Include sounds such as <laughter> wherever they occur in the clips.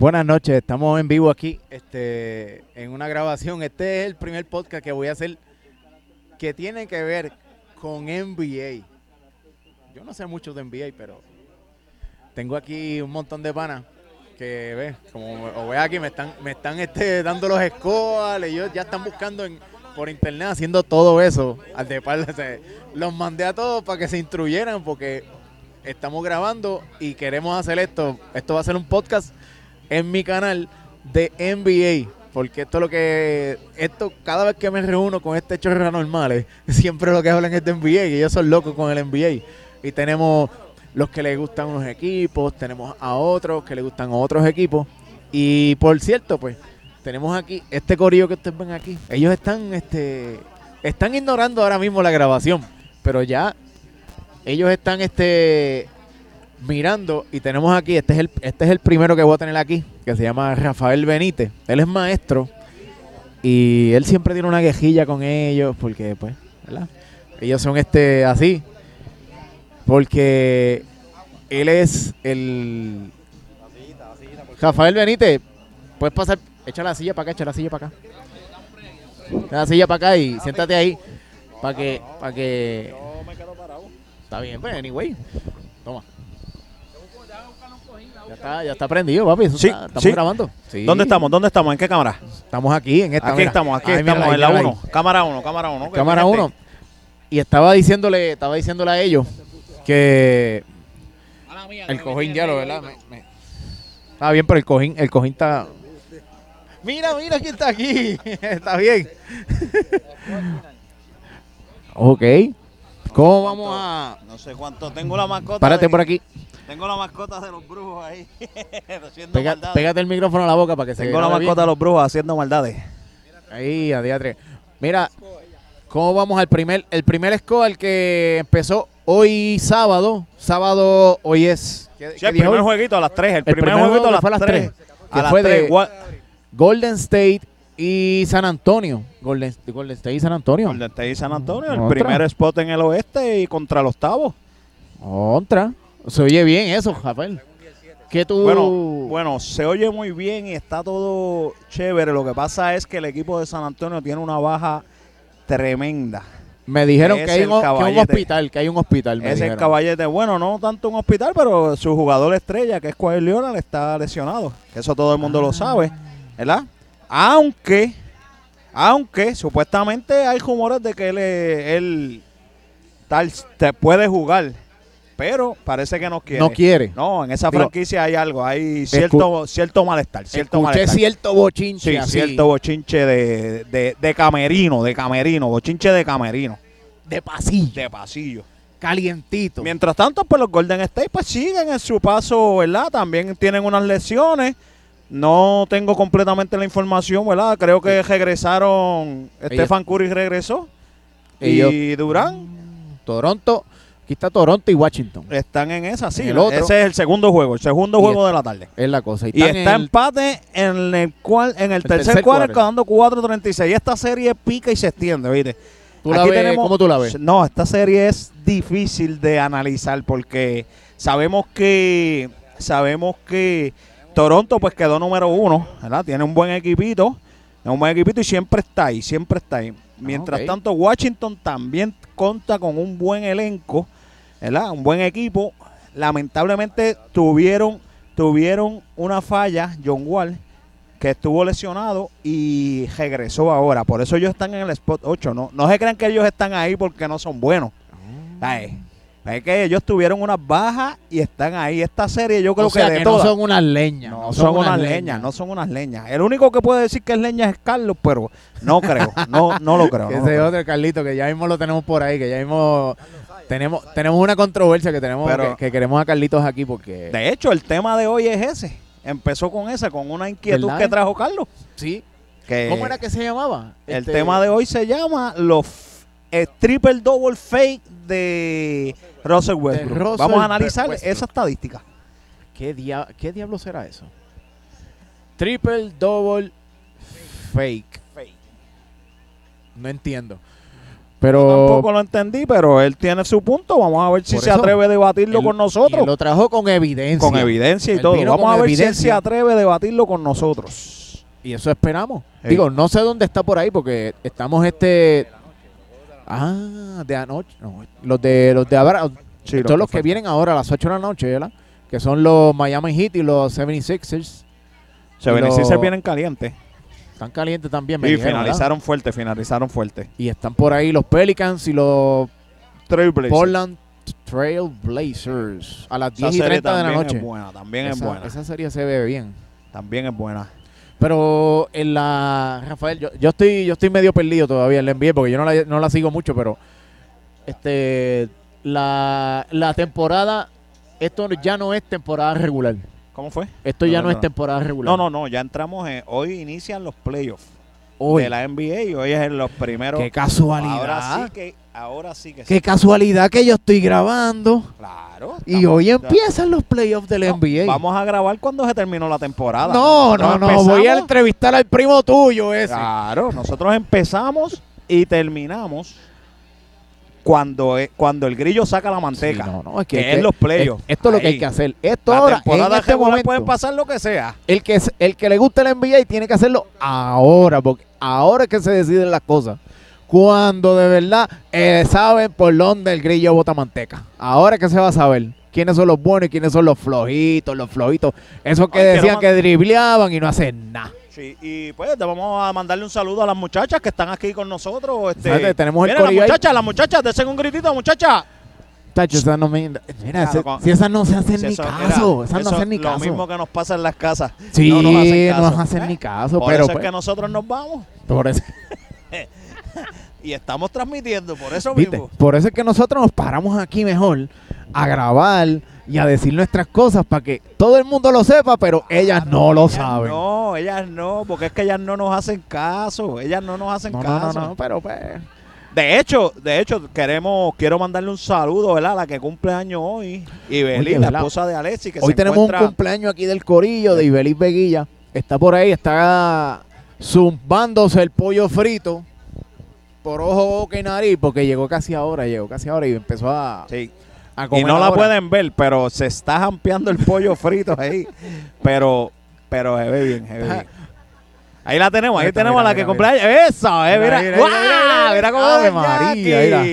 Buenas noches, estamos en vivo aquí este, en una grabación. Este es el primer podcast que voy a hacer que tiene que ver con NBA. Yo no sé mucho de NBA, pero tengo aquí un montón de panas que ve, como o ve aquí, me están, me están este, dando los scores, ellos ya están buscando en, por internet haciendo todo eso. Al de par, <laughs> los mandé a todos para que se instruyeran porque estamos grabando y queremos hacer esto. Esto va a ser un podcast en mi canal de NBA. Porque esto es lo que. Esto, cada vez que me reúno con este chorro normales, <laughs> siempre lo que hablan es de NBA. Y ellos son locos con el NBA. Y tenemos los que les gustan unos equipos, tenemos a otros que les gustan otros equipos. Y por cierto, pues, tenemos aquí este corillo que ustedes ven aquí. Ellos están, este, están ignorando ahora mismo la grabación. Pero ya ellos están, este, mirando y tenemos aquí, este es el, este es el primero que voy a tener aquí, que se llama Rafael Benítez. Él es maestro y él siempre tiene una quejilla con ellos porque, pues, ¿verdad? Ellos son este así, porque él es el... Rafael Benítez, puedes pasar, echa la silla para acá, echa la silla para acá. Echa la silla para acá y siéntate ahí para que, para que... Está bien, pues, anyway. Ya está, ya está prendido, papi. Eso Sí, está- estamos sí. grabando. Sí. ¿Dónde estamos? ¿Dónde estamos? ¿En qué cámara? Estamos aquí, en esta. Aquí mira. estamos, aquí estamos, ahí, en la mírala 1. ahí. Cámara 1, cámara 1. Cámara 1. Y estaba diciéndole, estaba diciéndole a ellos que el cojín ya lo, ¿verdad? Me- me- Está bien, pero el cojín, el cojín está. Mira, mira quién está aquí. <laughs> está bien. <laughs> ok. ¿Cómo vamos a.? No sé cuánto. Tengo la mascota. Párate de- por aquí. Tengo la mascota de los brujos ahí. <laughs> haciendo Pega- maldades. pégate el micrófono a la boca para que se Tengo la grabe mascota de los brujos haciendo maldades. Ahí, a diatre. Mira, ¿cómo vamos al primer, el primer score que empezó hoy sábado? Sábado, hoy es. ¿qué- Sí, qué el día primer hoy? jueguito a las 3. El, El primer, primer jueguito a fue las a las 3. tres, A las fue de- 3. Gua- Golden State y San Antonio. Golden, Golden State y San Antonio. Golden State y San Antonio. El Otra. primer spot en el oeste y contra el octavo. Otra. Se oye bien eso, Rafael. Que tú. Bueno, bueno, se oye muy bien y está todo chévere. Lo que pasa es que el equipo de San Antonio tiene una baja tremenda. me dijeron que hay, un, que un hospital, que hay un hospital. me Es el caballete. Bueno, no tanto un hospital, pero su jugador estrella, que es Kawhi Leonard, está lesionado. Eso todo el mundo Ah. lo sabe, ¿verdad? Aunque, aunque supuestamente hay rumores de que él, él tal, te puede jugar, pero parece que no quiere. No quiere. No, en esa Digo, franquicia hay algo, hay cierto, cierto malestar, cierto Escuché malestar. cierto bochinche Sí, así, cierto bochinche de, de, de camerino, de camerino, bochinche de camerino, de pasillo, de pasillo. calientito. Mientras tanto, pues los Golden State pues siguen en su paso, ¿verdad? También tienen unas lesiones. No tengo completamente la información, ¿verdad? Creo que regresaron, Stephen Curry regresó Ellos- y Durán Toronto, aquí está Toronto y Washington. están en esa, sí. El otro. Ese es el segundo juego, el segundo Y juego es- de la tarde. Es la cosa. Y, está en el- empate en el cual en el, tercer, tercer cuadro quarter. quedando 4.36. Esta serie pica y se extiende, ¿viste? ¿Tú la Aquí ves? tenemos- ¿Cómo tú la ves? No, esta serie es difícil de analizar porque sabemos que sabemos que Toronto pues quedó número uno, ¿verdad? Tiene un buen equipito, un buen equipito y siempre está ahí, siempre está ahí. Mientras tanto, Washington también cuenta con un buen elenco, ¿verdad? Un buen equipo. Lamentablemente tuvieron tuvieron una falla, John Wall, que estuvo lesionado y regresó ahora. Por eso ellos están en el spot 8. No, no se crean que ellos están ahí porque no son buenos. Ay, es que ellos tuvieron unas bajas y están ahí. Esta serie yo creo o sea, que de que todas. no son unas leñas. No, son, unas leñas, no son unas leñas. El único que puede decir que es leña es Carlos, pero no creo, no, no lo creo. <laughs> No ese creo. otro Carlito, que ya mismo lo tenemos por ahí, que ya mismo tenemos, tenemos una controversia que tenemos Pero- que, que queremos a Carlitos aquí porque De hecho, el tema de hoy es ese. Empezó con esa, con una inquietud ¿Verdad? que trajo Carlos. sí. Que ¿Cómo era que se llamaba? El Este, tema de hoy se llama los f- eh, triple double fake de Russell Westbrook. Russell Vamos a analizar Westbrook. esa estadística. ¿Qué, dia- ¿Qué diablo será eso? Triple double fake. No entiendo. Pero Tampoco lo entendí, pero él tiene su punto. Vamos a ver si se eso, atreve a debatirlo él- con nosotros. lo trajo con evidencia. Con evidencia y Él todo. Vamos a ver si él se atreve a debatirlo con nosotros. Y eso esperamos. Sí. Digo, no sé dónde está por ahí porque estamos este... Ah, de anoche. No, los de los de ahora, Sí, todos los que vienen ahora a las 8 de la noche, ¿verdad? Que son los Miami Heat y los 76ers. Se y benefician lo- vienen calientes. Están calientes también, me Y dijeron, ¿verdad? finalizaron fuerte, finalizaron fuerte. Y están por ahí los Pelicans y los Trailblazers. Portland Trail Blazers a las Esa 10 y serie 30 de la también noche. Es buena, también esa, es buena. esa serie se ve bien. También es buena. Pero en la Rafael, yo, yo estoy yo estoy medio perdido todavía en la NBA porque yo no la, no la sigo mucho, pero este la, la temporada esto ya no es temporada regular. ¿Cómo fue? Esto ya No, no, no, es no. temporada regular. No, no, no, ya entramos en, hoy inician los playoffs Hoy, de la NBA y hoy es en los primeros. qué casualidad. Ahora sí que, ahora sí que Qué sí. casualidad que yo estoy grabando Claro. y estamos- hoy ya- empiezan los playoffs de la No, NBA. Vamos a grabar cuando se terminó la temporada. no, no, Nosotros no, voy a entrevistar al primo tuyo ese. Claro, nosotros empezamos y terminamos cuando, es- cuando el grillo saca la manteca. Sí, no, no, es que, que es es los playoffs. Esto es lo que hay que hacer. Esto La ahora, en este momento, pueden pasar lo que sea. el que, el que le guste el NBA tiene que hacerlo ahora, porque ahora es que se deciden las cosas. Cuando de verdad eh, saben por dónde el grillo bota manteca. Ahora es que se va a saber quiénes son los buenos y quiénes son los flojitos, los flojitos. Esos que Ay, que decían no que dribleaban y no hacen nada. Sí, y pues te vamos a mandarle un saludo a las muchachas que están aquí con nosotros. Este, Fíjate, tenemos el Miren, las corillo ahí. muchachas, las muchachas, desen un gritito, muchachas. Tacho, esas no me- Mira, Claro, ese- con- si esas no se hacen Si ni eso- caso. mira, esas no eso hacen ni Lo caso. mismo que nos pasa en las casas. Sí, no nos hacen caso. hacen ¿Eh? ni caso, Por pero eso pues, es que nosotros nos vamos <laughs> por eso- <laughs> y estamos transmitiendo, por eso ¿Viste? mismo. Por eso es que nosotros nos paramos aquí mejor a grabar y a decir nuestras cosas para que todo el mundo lo sepa, pero ellas no lo Ellas saben. No, ellas no, porque es que ellas no nos hacen caso. Ellas no nos hacen no, caso. no, no, pero pues. De hecho, de hecho, queremos, quiero mandarle un saludo, ¿verdad? A la que cumple años hoy. Y Beli, Oye, la esposa de Alexi, que Hoy se tenemos encuentra- un cumpleaños aquí del corillo de Ibeliz Veguilla. Está por ahí, está zumbándose el pollo frito por ojo, boca y nariz, porque llegó casi ahora, llegó casi ahora y empezó a, Sí. A Y no la pueden ver, pero se está jampeando el pollo frito ahí. Pero, pero se ve bien, se ve bien. Ahí la tenemos, ahí tenemos mira, la que mira, cumple Eso, eh, Mira, mira. mira, cómo es María.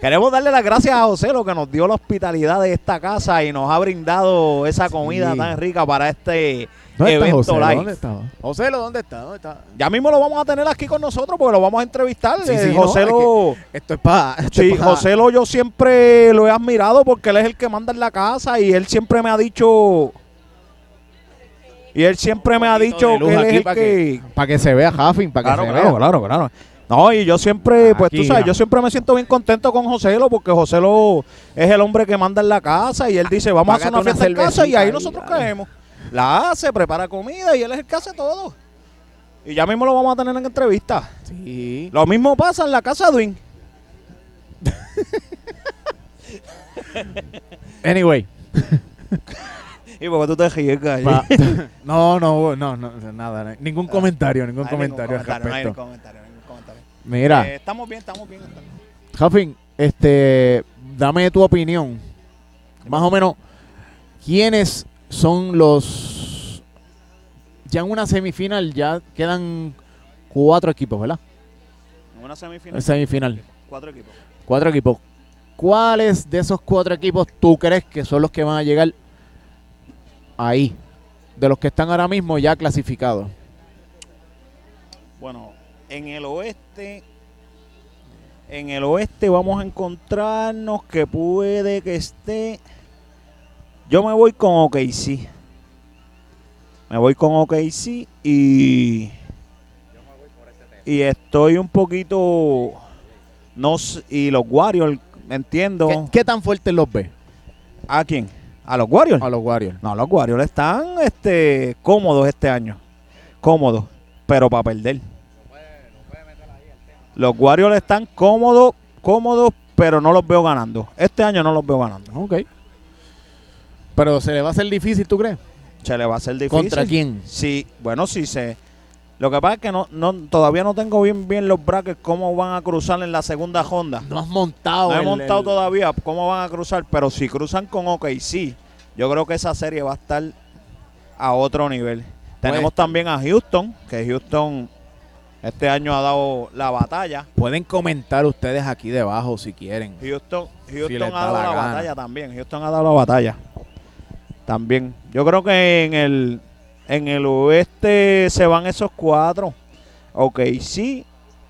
Queremos darle las gracias a José, lo que nos dio la hospitalidad de esta casa y nos ha brindado esa comida Sí. tan rica para este ¿Dónde está José? live. ¿Dónde está? José, ¿dónde está? ¿Dónde está? Ya mismo lo vamos a tener aquí con nosotros porque lo vamos a entrevistar. Sí, Eh, sí, no, José es lo... Esto es para. Sí, José lo yo siempre lo he admirado porque él es el que manda en la casa y él siempre me ha dicho... Y él siempre me ha dicho que él es el para que... que, pa' que se vea Huffing, para Claro, que se claro, vea. claro, claro. No, y yo siempre, pues tú sabes, yo siempre me siento bien contento con Joselo porque Joselo es el hombre que manda en la casa y él dice, vamos a hacer una una fiesta en casa y ahí ahí, nosotros caemos. La hace, prepara comida y él es el que hace todo. Y ya mismo lo vamos a tener en entrevista. Sí. Lo mismo pasa en la casa de Dwin. <laughs> Anyway. <laughs> Y porque tú te ríes, gallo. <laughs> no, no, no, no, nada. Ningún comentario, ningún comentario. Mira, Eh, estamos bien, estamos bien. Huffing, este, dame tu opinión. Más o menos, ¿quiénes son los... Ya en una semifinal ya quedan cuatro equipos, ¿verdad? Una semifinal. En semifinal. Cuatro equipos. Cuatro equipos. ¿Cuáles de esos cuatro equipos tú crees que son los que van a llegar ahí? De los que están ahora mismo ya clasificados. Bueno, en el oeste, en el oeste vamos a encontrarnos que puede que esté. Yo me voy con OKC. Me voy con OKC y y estoy un poquito no y los Warriors entiendo ¿Qué, qué tan fuertes los ves a quién a los Warriors a los Warriors? no los Warriors están este cómodos este año. Cómodos pero para perder. Los Warriors están cómodos cómodos pero no los veo ganando. Este año no los veo ganando. Ok. Pero se le va a hacer difícil, ¿tú crees? se le va a hacer difícil ¿Contra quién? Sí, bueno, si se Lo que pasa es que no, no, todavía no tengo bien bien los brackets cómo van a cruzar en la segunda ronda. No has montado. No he el- montado el- todavía cómo van a cruzar, pero si cruzan con OKC, yo creo que esa serie va a estar a otro nivel. Tenemos también a Houston, que Houston este año ha dado la batalla. Pueden comentar ustedes aquí debajo si quieren. Houston, Houston ha da dado la batalla también. Houston ha dado la batalla. También. Yo creo que en el en el oeste se van esos cuatro. Ok, sí.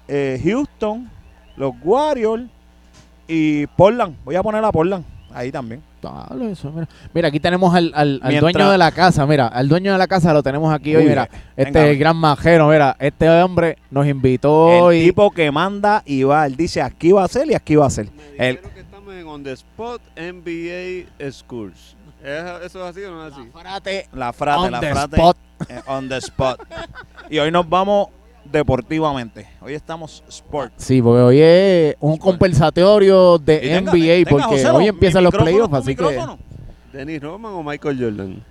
eh, Houston, los Warriors y Portland. Voy a poner a Portland ahí también. Eso, mira. Mira, aquí tenemos al, al- al Mientras- dueño de la casa, mira, al dueño de la casa lo tenemos aquí hoy, Uy, mira, este venga. es el gran majero, mira, este hombre nos invitó el y tipo que manda y va. Él dice aquí va a ser y aquí va a ser. Me El- que estamos en On The Spot NBA Schools. ¿Es- ¿Eso es así o no es así? Frate la frate, on la the frate. spot. eh, on the spot. y hoy nos vamos deportivamente. Hoy estamos sport. Sí, porque hoy es un compensatorio de Y NBA tenga, porque hoy empiezan los playoffs, así que. ¿Dennis Roman o Michael Jordan?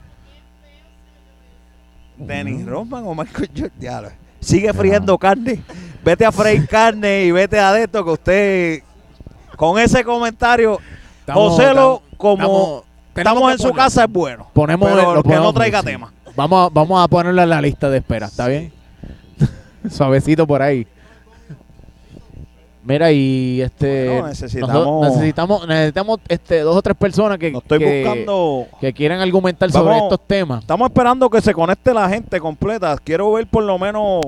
Dennis Rodman o Michael Jordan. Sigue friendo carne. Vete a freír <laughs> carne y vete a de esto que usted con ese comentario estamos- Joselo como estamos- estamos en su casa es bueno. Ponemos pero lo que no traiga sí. tema. Vamos, a- vamos a ponerlo en la lista de espera, ¿está bien? <laughs> Suavecito por ahí. Mira, y este. Bueno, necesitamos- necesitamos, necesitamos este, dos o tres personas que, estoy que, buscando que quieran argumentar sobre estos temas. Estamos esperando que se conecte la gente completa. Quiero ver por lo menos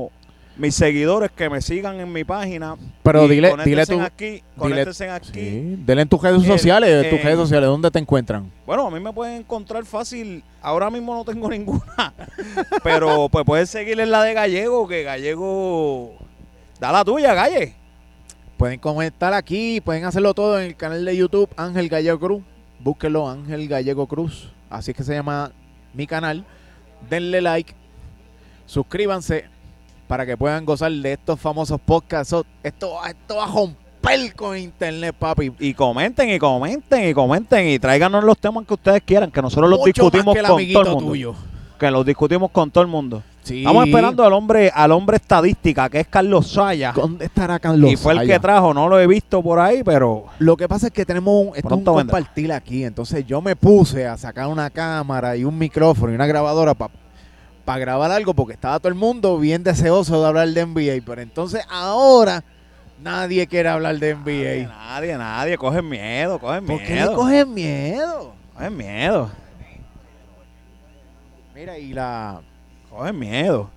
mis seguidores que me sigan en mi página. Pero Y dile, dile tú. aquí, conéctense aquí. Sí, dile en tus redes El- sociales, tus redes sociales, ¿dónde te encuentran? Bueno, a mí me pueden encontrar fácil. Ahora mismo no tengo <laughs> ninguna. Pero pues pueden seguir en la de Gallego, que Gallego. Da la tuya, Galle. Pueden comentar aquí, pueden hacerlo todo en el canal de YouTube Ángel Gallego Cruz. Búsquenlo, Ángel Gallego Cruz. Así es que se llama mi canal. Denle like, suscríbanse para que puedan gozar de estos famosos podcasts. Esto, esto va a romper con internet, papi. Y comenten, y comenten, y comenten. Y tráiganos los temas que ustedes quieran, que nosotros los Mucho discutimos con todo el mundo. tuyo. Que los discutimos con todo el mundo. Sí. Estamos esperando al hombre, al hombre estadística, que es Carlos Saya. ¿Dónde estará Carlos? y fue el Saya? que trajo, no lo he visto por ahí, pero Lo que pasa es que tenemos un, esto es un vendrá. compartir aquí. Entonces yo me puse a sacar una cámara y un micrófono y una grabadora para grabar algo porque estaba todo el mundo bien deseoso de hablar de NBA. Pero entonces ahora nadie quiere hablar de NBA. nadie, nadie, cogen miedo, cogen ¿Por qué le miedo. cogen miedo? Cogen miedo, Mira, y la... cogen miedo.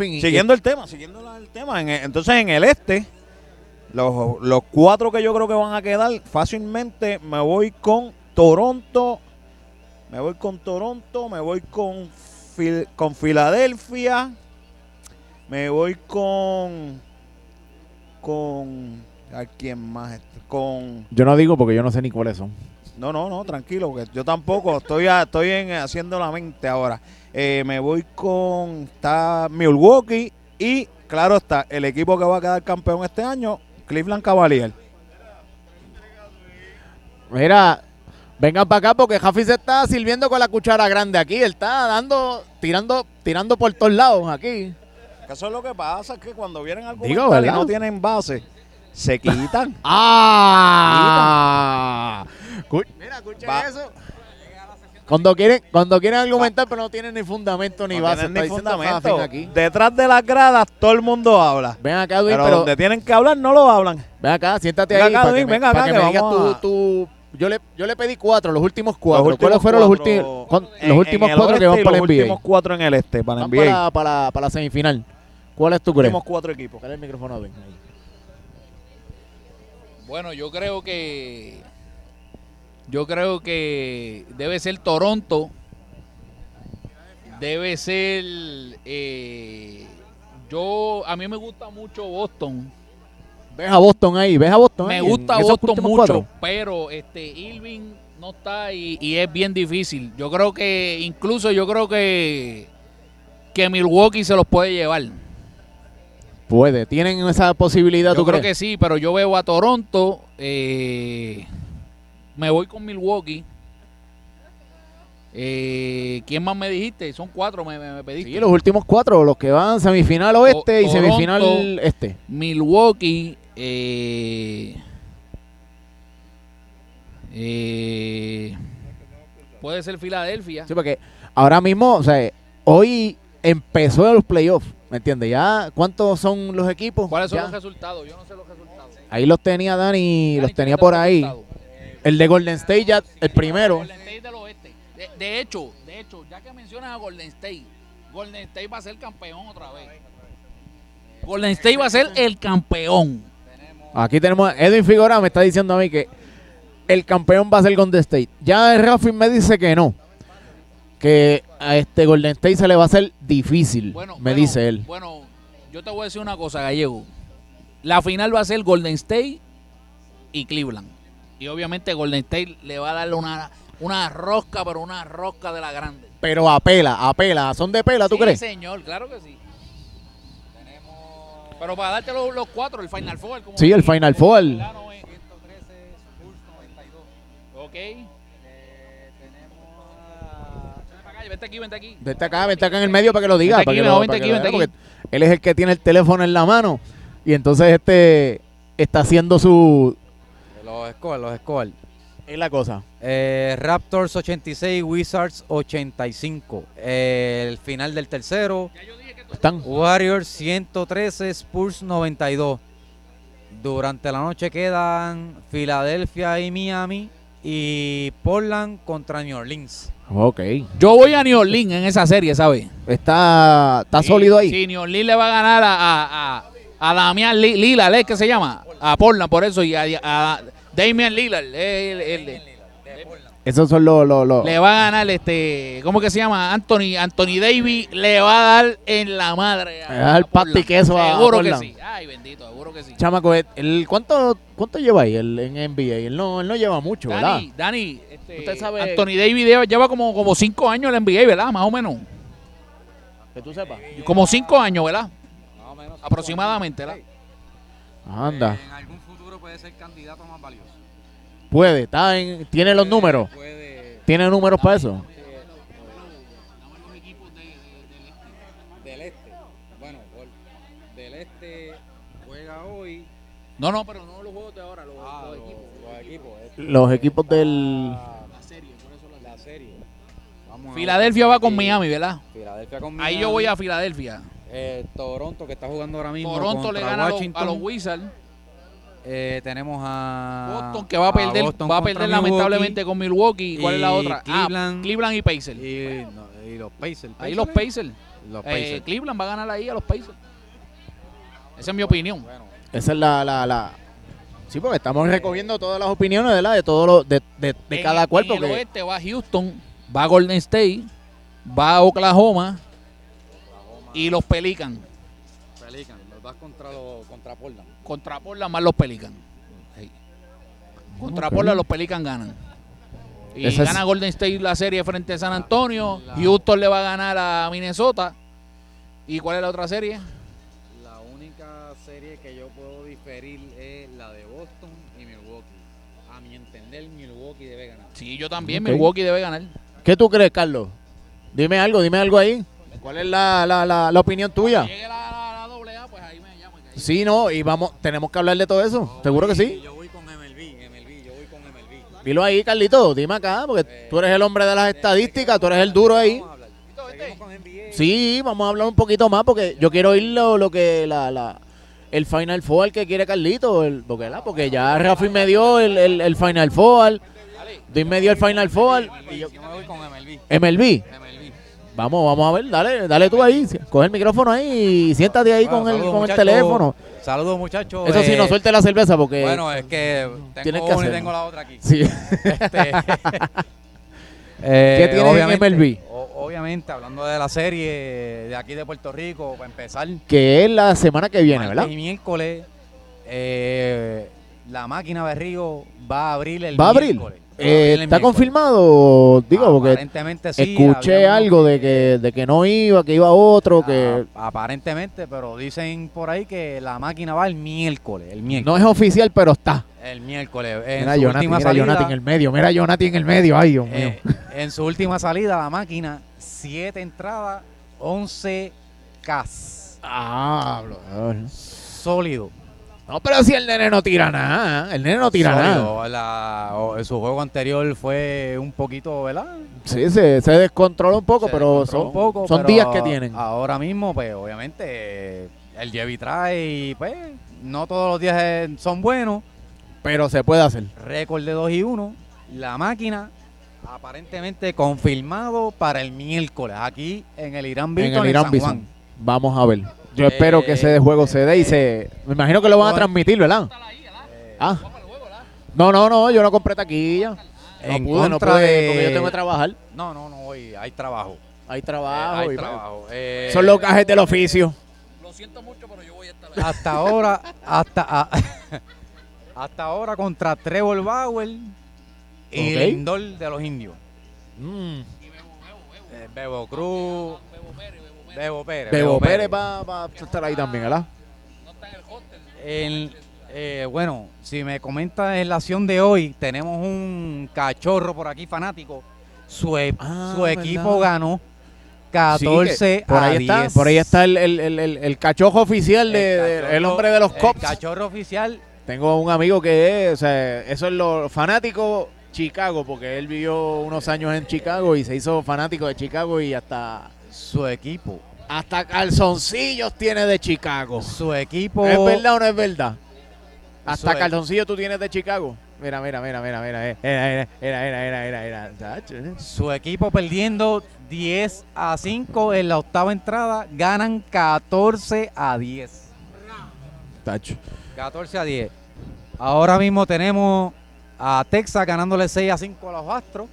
Y- Siguiendo el tema, siguiendo la- el tema. en el- entonces, en el este, los, los cuatro que yo creo que van a quedar, fácilmente me voy con Toronto, me voy con Toronto, me voy con, Fil- con Filadelfia, me voy con. con. ¿A quién más? Con. Yo no digo porque yo no sé ni cuáles son. No, no, no, tranquilo, que yo tampoco estoy a- estoy en, haciendo la mente ahora. Eh, me voy con está Milwaukee y claro está el equipo que va a quedar campeón este año, Cleveland Cavaliers. Mira, vengan para acá porque Jafi se está sirviendo con la cuchara grande aquí. Él está dando, tirando, tirando por todos lados aquí. Eso es lo que pasa, es que cuando vienen algo y no tienen base, se quitan. <laughs> ¡Ah! Mira, escuchen Va. eso. Cuando quieren, cuando quieren argumentar, pero no tienen ni fundamento ni no base. ni fundamento. Aquí. Detrás de las gradas todo el mundo habla. Ven acá, Edwin, Pero, pero, donde tienen que hablar no lo hablan. ven acá, siéntate Venga ahí acá, para que me, para acá, que que me digas tú- yo le, yo le pedí cuatro, los últimos cuatro. Los últimos ¿Cuáles fueron los, últimos, los últimos cuatro que van para los el NBA? últimos cuatro en el este, para el NBA. para, para, para la semifinal. ¿Cuáles tú Los crees? últimos cuatro equipos. Dale el micrófono a ahí. Bueno, yo creo que yo creo que debe ser Toronto, debe ser eh, yo a mí me gusta mucho Boston, Ves a Boston ahí, ves a Boston me ahí en gusta esos Boston últimos mucho, cuatro. pero este Irving no está y, y es bien difícil. Yo creo que incluso yo creo que que Milwaukee se los puede llevar. Puede, tienen esa posibilidad, Yo ¿tú creo crees? que sí, pero yo veo a Toronto. eh, me voy con Milwaukee. Eh, ¿Quién más me dijiste? Son cuatro, me, pediste. Sí, los últimos cuatro, los que van semifinal oeste y Toronto. semifinal este. Milwaukee. Eh, eh, puede ser Filadelfia. Sí, porque ahora mismo, o sea, hoy empezó los playoffs, ¿me entiendes? Ya, ¿cuántos son los equipos? ¿Cuáles son Ya. los resultados? Yo no sé los resultados. Ahí los tenía Dani, los tenía por ahí. El de Golden State ya, el primero. Golden State del oeste. De, de hecho, de hecho, ya que mencionas a Golden State, Golden State va a ser campeón otra vez. Golden State va a ser el campeón. Aquí tenemos a Edwin Figueroa, me está diciendo a mí que el campeón va a ser Golden State. Ya Rafi me dice que no. Que a este Golden State se le va a hacer difícil, Bueno, me bueno, dice él. Bueno, yo te voy a decir una cosa, Gallego. La final va a ser Golden State y Cleveland. Y obviamente Golden State le va a darle una, una rosca, pero una rosca de la grande. Pero apela, apela. ¿Son de pela, tú sí, crees? señor, claro que sí. Pero para darte los, los cuatro, el Final Four. como Sí, el Final Four. Ok. Ven para acá, Vente aquí, vente aquí. Vente acá, vente acá en el medio para que lo diga. Vente para aquí, que mejor lo- vente para que aquí, lo vente vea, aquí. porque Él es el que tiene el teléfono en la mano. Y entonces este está haciendo su... Los scores, los scores. Es la cosa. Eh, Raptors 86, Wizards 85. Eh, el final del tercero, Están... Warriors 113, Spurs 92. Durante la noche quedan Filadelfia y Miami y Portland contra New Orleans. Ok. Yo voy a New Orleans en esa serie, ¿sabes? Está, está Sí, sólido ahí. Sí, New Orleans le va a ganar a, a, a, a Damian Li- Lillard, ¿eh? ¿qué se llama? A Portland, por eso, y a, a Damian Lillard. el- el- el- Esos son los... los, los- le va a ganar, este, ¿cómo que se llama? Anthony Anthony Davis le va a dar en la madre. Le va a dar pati queso a- a Seguro que sí. Ay, bendito, seguro que sí. Chamaco, el, ¿cuánto, ¿cuánto lleva ahí el, en NBA? Él no, él no lleva mucho, ¿verdad? Dani, Dani, este, Usted sabe- Anthony Davis lleva, lleva como, como cinco años en la NBA, ¿verdad? Más o menos. Que tú sepas. Como cinco años, ¿verdad? Aproximadamente, ¿verdad? Anda. En algún futuro puede ser candidato más valioso. Puede, está en, tiene los números. Puede, Tiene números para eso. del este. Bueno, del este juega hoy. No, no, pero no los juegos de ahora, los, Ah, los los, equipos. los equipos. este. Los equipos del... La serie, por eso la, serie. Vamos a Filadelfia va con. Miami, ¿verdad? Filadelfia con Ahí Miami. yo voy a Filadelfia. Eh, Toronto, que está jugando ahora mismo. Toronto le gana Washington. a los Wizards. Eh, tenemos a. Boston que va a perder, Boston va a perder Milwaukee lamentablemente con Milwaukee. ¿Cuál es la otra? Ah, Cleveland. Cleveland y Pacers. Y, no, y los Pacers. Ahí los Pacers. Los Eh, Pacers. Cleveland va a ganar ahí a los Pacers. Esa es mi opinión. Bueno, Esa es la, la, la... Sí, porque estamos recogiendo todas las opiniones, ¿verdad? De todos los, de, de, de En- cada cual. En el porque- oeste va Houston, va Golden State, va Oklahoma y los Pelicans. Pelican, los contra, los, contra Portland. Contra Portland más los Pelican. Sí. Contra Ok. Portland los Pelican ganan. Y Esa es- gana Golden State la serie frente a San Antonio. la- Houston le va a ganar a Minnesota. ¿Y cuál es la otra serie? La única serie que yo puedo diferir es la de Boston y Milwaukee. A mi entender, Milwaukee debe ganar. Sí, yo también. Milwaukee debe ganar. ¿Qué tú crees, Carlos? Dime algo, dime algo ahí. ¿Cuál es la, la, la, la opinión tuya? Llegue la, la, la doble A, pues ahí me llamo. que ahí- Sí, no, y vamos, tenemos que hablar de todo eso. ¿Seguro que sí? Yo voy con MLB, MLB, yo voy con MLB. Dilo ahí, Carlito, dime acá, porque tú eres el hombre de las estadísticas, tú eres el duro ahí. Vamos a. Sí, vamos a hablar un poquito más porque yo quiero oír lo, lo que la, la, el Final Four que quiere Carlito, el, porque, ¿verdad? porque ya Rafi me dio el, el, el Final Four, Doy me dio el Final Four y yo- Yo me voy con MLB. MLB. MLB. Vamos, vamos a ver, dale, dale tú ahí, coge el micrófono ahí y siéntate ahí Bueno, con el, con el teléfono. Saludos, muchachos. Eso sí, Eh, no suelte la cerveza porque... Bueno, es que Tienes tengo que una y tengo la otra aquí. sí. Este, <laughs> eh, ¿Qué tienes en obviamente- MLB? o- obviamente, hablando de la serie de aquí de Puerto Rico, para empezar, que es la semana que viene, ¿verdad? y miércoles, eh, la máquina Berrío va a abrir el ¿Va a abrir? miércoles. Va a Eh, abrir el ¿Está miércoles. confirmado? Digo, porque sí. escuché algo de que, de que no iba, que iba otro, que aparentemente, pero dicen por ahí que la máquina va el miércoles, el miércoles. no es oficial, pero está. El miércoles. En Mira su Jonathan, última mira salida, Jonathan en el medio, mira Jonathan en el medio, ay Dios mío. eh, En su última salida, la máquina, 7 entradas, 11 Ks. Ah, Sólido. No, pero si el nene no tira nada, el nene no tira nada. La- su juego anterior fue un poquito, ¿verdad? Sí, se, se descontrola un poco, Se pero descontroló son, un poco, son pero días que tienen. Ahora mismo, pues obviamente, el Chevy trae y pues no todos los días son buenos. Pero se puede hacer. Récord de 2 y 1. La máquina aparentemente confirmado para el miércoles aquí en el Irán En Bithorn el en Irán Bison. Vamos a ver. Yo Eh, espero que ese juego se dé y se... Me imagino que lo van a Bueno. transmitir, ¿verdad? Eh, Ah. No, no, no, yo no compré taquilla. No En pude, no contra pude, de- porque yo tengo que trabajar. No, no, no, hoy hay trabajo. Hay Eh, trabajo. hay y- trabajo. Eh, Son los gajes del oficio. Lo siento mucho, pero yo voy a estar Hasta ahora, hasta, a- <laughs> hasta ahora contra Trevor Bauer y Ok. Lindor de los indios. Mm. Eh, Bebo Cruz, Bebo Pérez. Bebo Pérez va, va a estar ahí también, ¿verdad? El- eh, bueno, si me comentas en la acción de hoy, tenemos un cachorro por aquí fanático. Su, e- Ah, su equipo ¿verdad? ganó 14 Sí, que por a ahí 10. está, por ahí está el, el, el, el- el cachojo oficial de, El cachorro- el hombre de los el cops. cachorro oficial. Tengo un amigo que es, o sea, eso es lo fanático Chicago, porque él vivió unos años en Chicago y se hizo fanático de Chicago y hasta Su equipo. hasta calzoncillos tiene de Chicago. Su equipo. ¿Es verdad o no es verdad? Hasta es. calzoncillos tú tienes de Chicago. Mira, mira, mira, mira, mira. Era, era, era, era. Su equipo perdiendo 10 a 5 en la octava entrada. Ganan 14 a 10. Tacho. 14 a 10. Ahora mismo tenemos a Texas ganándole 6 a 5 a los Astros.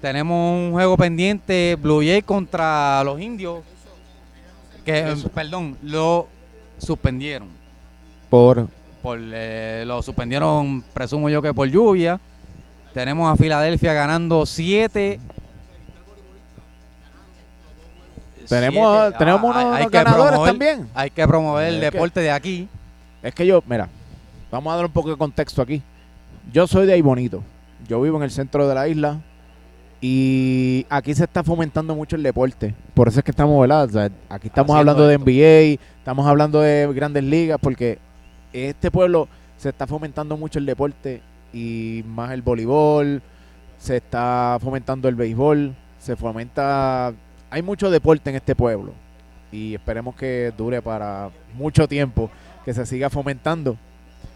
Tenemos un juego pendiente Blue Jay contra los Indios. Que, Eso. perdón, lo suspendieron. Por. Por, eh, lo suspendieron, presumo yo que por lluvia. Tenemos a Filadelfia ganando 7. Tenemos, Siete. tenemos Ah, unos, hay- hay unos que ganadores promover- también. Hay que promover el que- deporte de aquí. Es que yo, mira, vamos a dar un poco de contexto aquí. Yo soy de ahí bonito. Yo vivo en el centro de la isla y aquí se está fomentando mucho el deporte. Por eso es que estamos, ¿verdad? O sea, aquí estamos Haciendo hablando de. NBA, estamos hablando de grandes ligas, porque este pueblo se está fomentando mucho el deporte y más el voleibol, se está fomentando el béisbol, se fomenta... Hay mucho deporte en este pueblo y esperemos que dure para mucho tiempo, que se siga fomentando.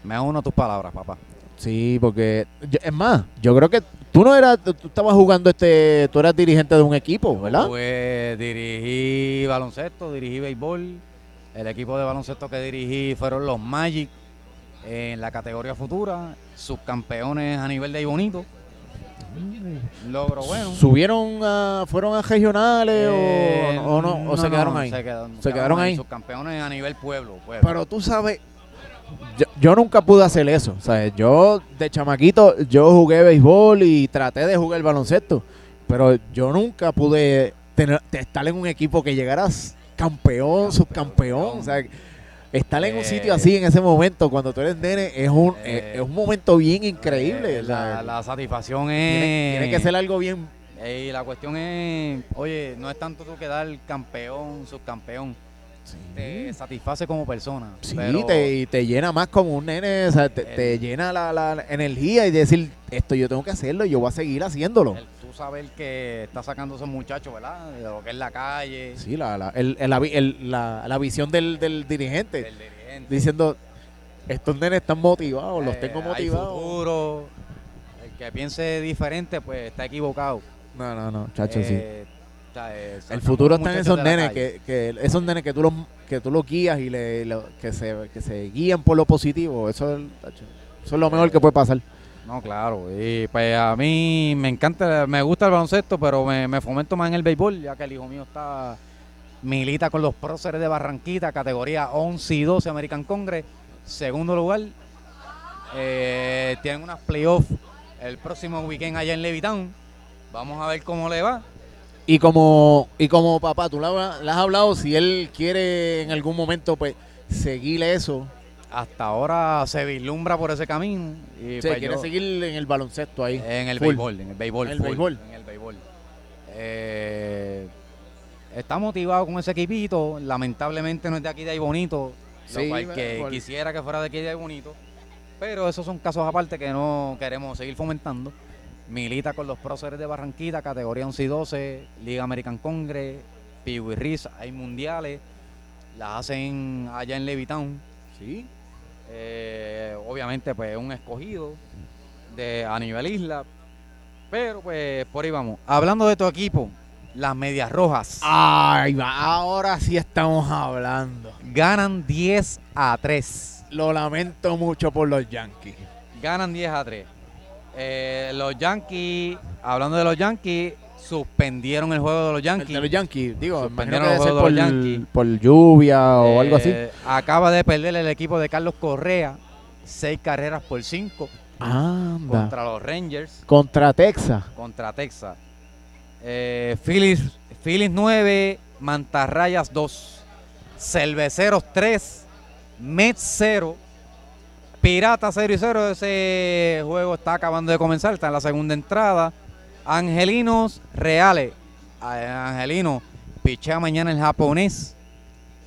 Me uno a tus palabras, papá. Sí, porque yo- es más, yo creo que tú no eras, tú tú estabas jugando este, tú eras dirigente de un equipo, ¿verdad? Pues dirigí baloncesto, dirigí béisbol. El equipo de baloncesto que dirigí fueron los Magic en la categoría futura, subcampeones a nivel de ahí bonito. Logro bueno. ¿Subieron a, fueron a regionales o- Eh, o, no, o se quedaron ahí? Se quedaron, Se quedaron ahí. Subcampeones a nivel pueblo. pueblo. Pero tú sabes, yo, yo nunca pude hacer eso, ¿sabes? Yo de chamaquito, yo jugué béisbol y traté de jugar baloncesto, pero yo nunca pude tener, estar en un equipo que llegaras campeón, subcampeón, o sea, estar en un Eh, sitio así en ese momento cuando tú eres nene es un, eh, es, un momento bien increíble. Eh, la, la satisfacción es. tiene que ser algo bien y la cuestión es, oye, no es tanto tú quedar campeón, subcampeón. Te satisface como persona. Sí, pero- te, y te llena más como un nene, o sea, te, te llena la, la- energía y decir, esto yo tengo que hacerlo y yo voy a seguir haciéndolo. El tú saber que está sacando esos muchachos, ¿verdad? De lo que es la calle, Sí, la, la, el- el- la la- la visión del, del dirigente del dirigente. diciendo, estos nenes están motivados, los eh, tengo hay motivados. futuro. El que piense diferente, pues está equivocado. No, no, no, chacho, sí. Eh, El futuro está en esos nenes, que, que esos nenes que tú los, que tú los guías y le, lo- que, se, que se guían por lo positivo, eso es, eso es lo mejor que puede pasar. No, claro. Y pues a mí me encanta, me gusta el baloncesto, pero me, me fomento más en el béisbol, ya que el hijo mío está milita con los próceres de Barranquita, categoría 11 y 12 American Congress. Segundo lugar, eh, tienen unas playoffs el próximo weekend allá en Levitown. Vamos a ver cómo le va. Y como, y como papá, tú le, has hablado si él quiere en algún momento pues seguir eso hasta ahora se vislumbra por ese camino. Y Sí, pues quiere yo- seguir en el baloncesto ahí. En el Full. béisbol, en el béisbol. En el full, béisbol. En el béisbol. Eh, está motivado con ese equipito. Lamentablemente no es de aquí de ahí bonito. Sí, lo cual que quisiera que fuera de aquí de ahí bonito. Pero esos son casos aparte que no queremos seguir fomentando. Milita con los próceres de Barranquita, categoría 11 y 12, Liga American Congress, Piwi Riz, hay mundiales. Las hacen allá en Levitown. Sí. Eh, obviamente, pues un escogido de, a nivel isla. Pero pues por ahí vamos. Hablando de tu equipo, las medias rojas Ay, va, ahora sí estamos hablando. ganan 10 a 3. Lo lamento mucho por los Yankees. Ganan 10 a 3. Eh, los Yankees, hablando de los Yankees, suspendieron el juego de los El Yankees. de los Yankees, digo, Suspendieron los ser juegos por, de los Yankees. por lluvia o algo así. Eh, Acaba de perder el equipo de Carlos Correa, 6 carreras por 5 Anda. contra los Rangers. Contra Texas. contra Texas. Eh, Phillies, Phillies 9, Mantarrayas 2, Cerveceros 3, Mets 0, Piratas 0 y 0. Ese juego está acabando de comenzar, está en la segunda entrada. Angelinos Reales. Angelino pichea mañana el japonés.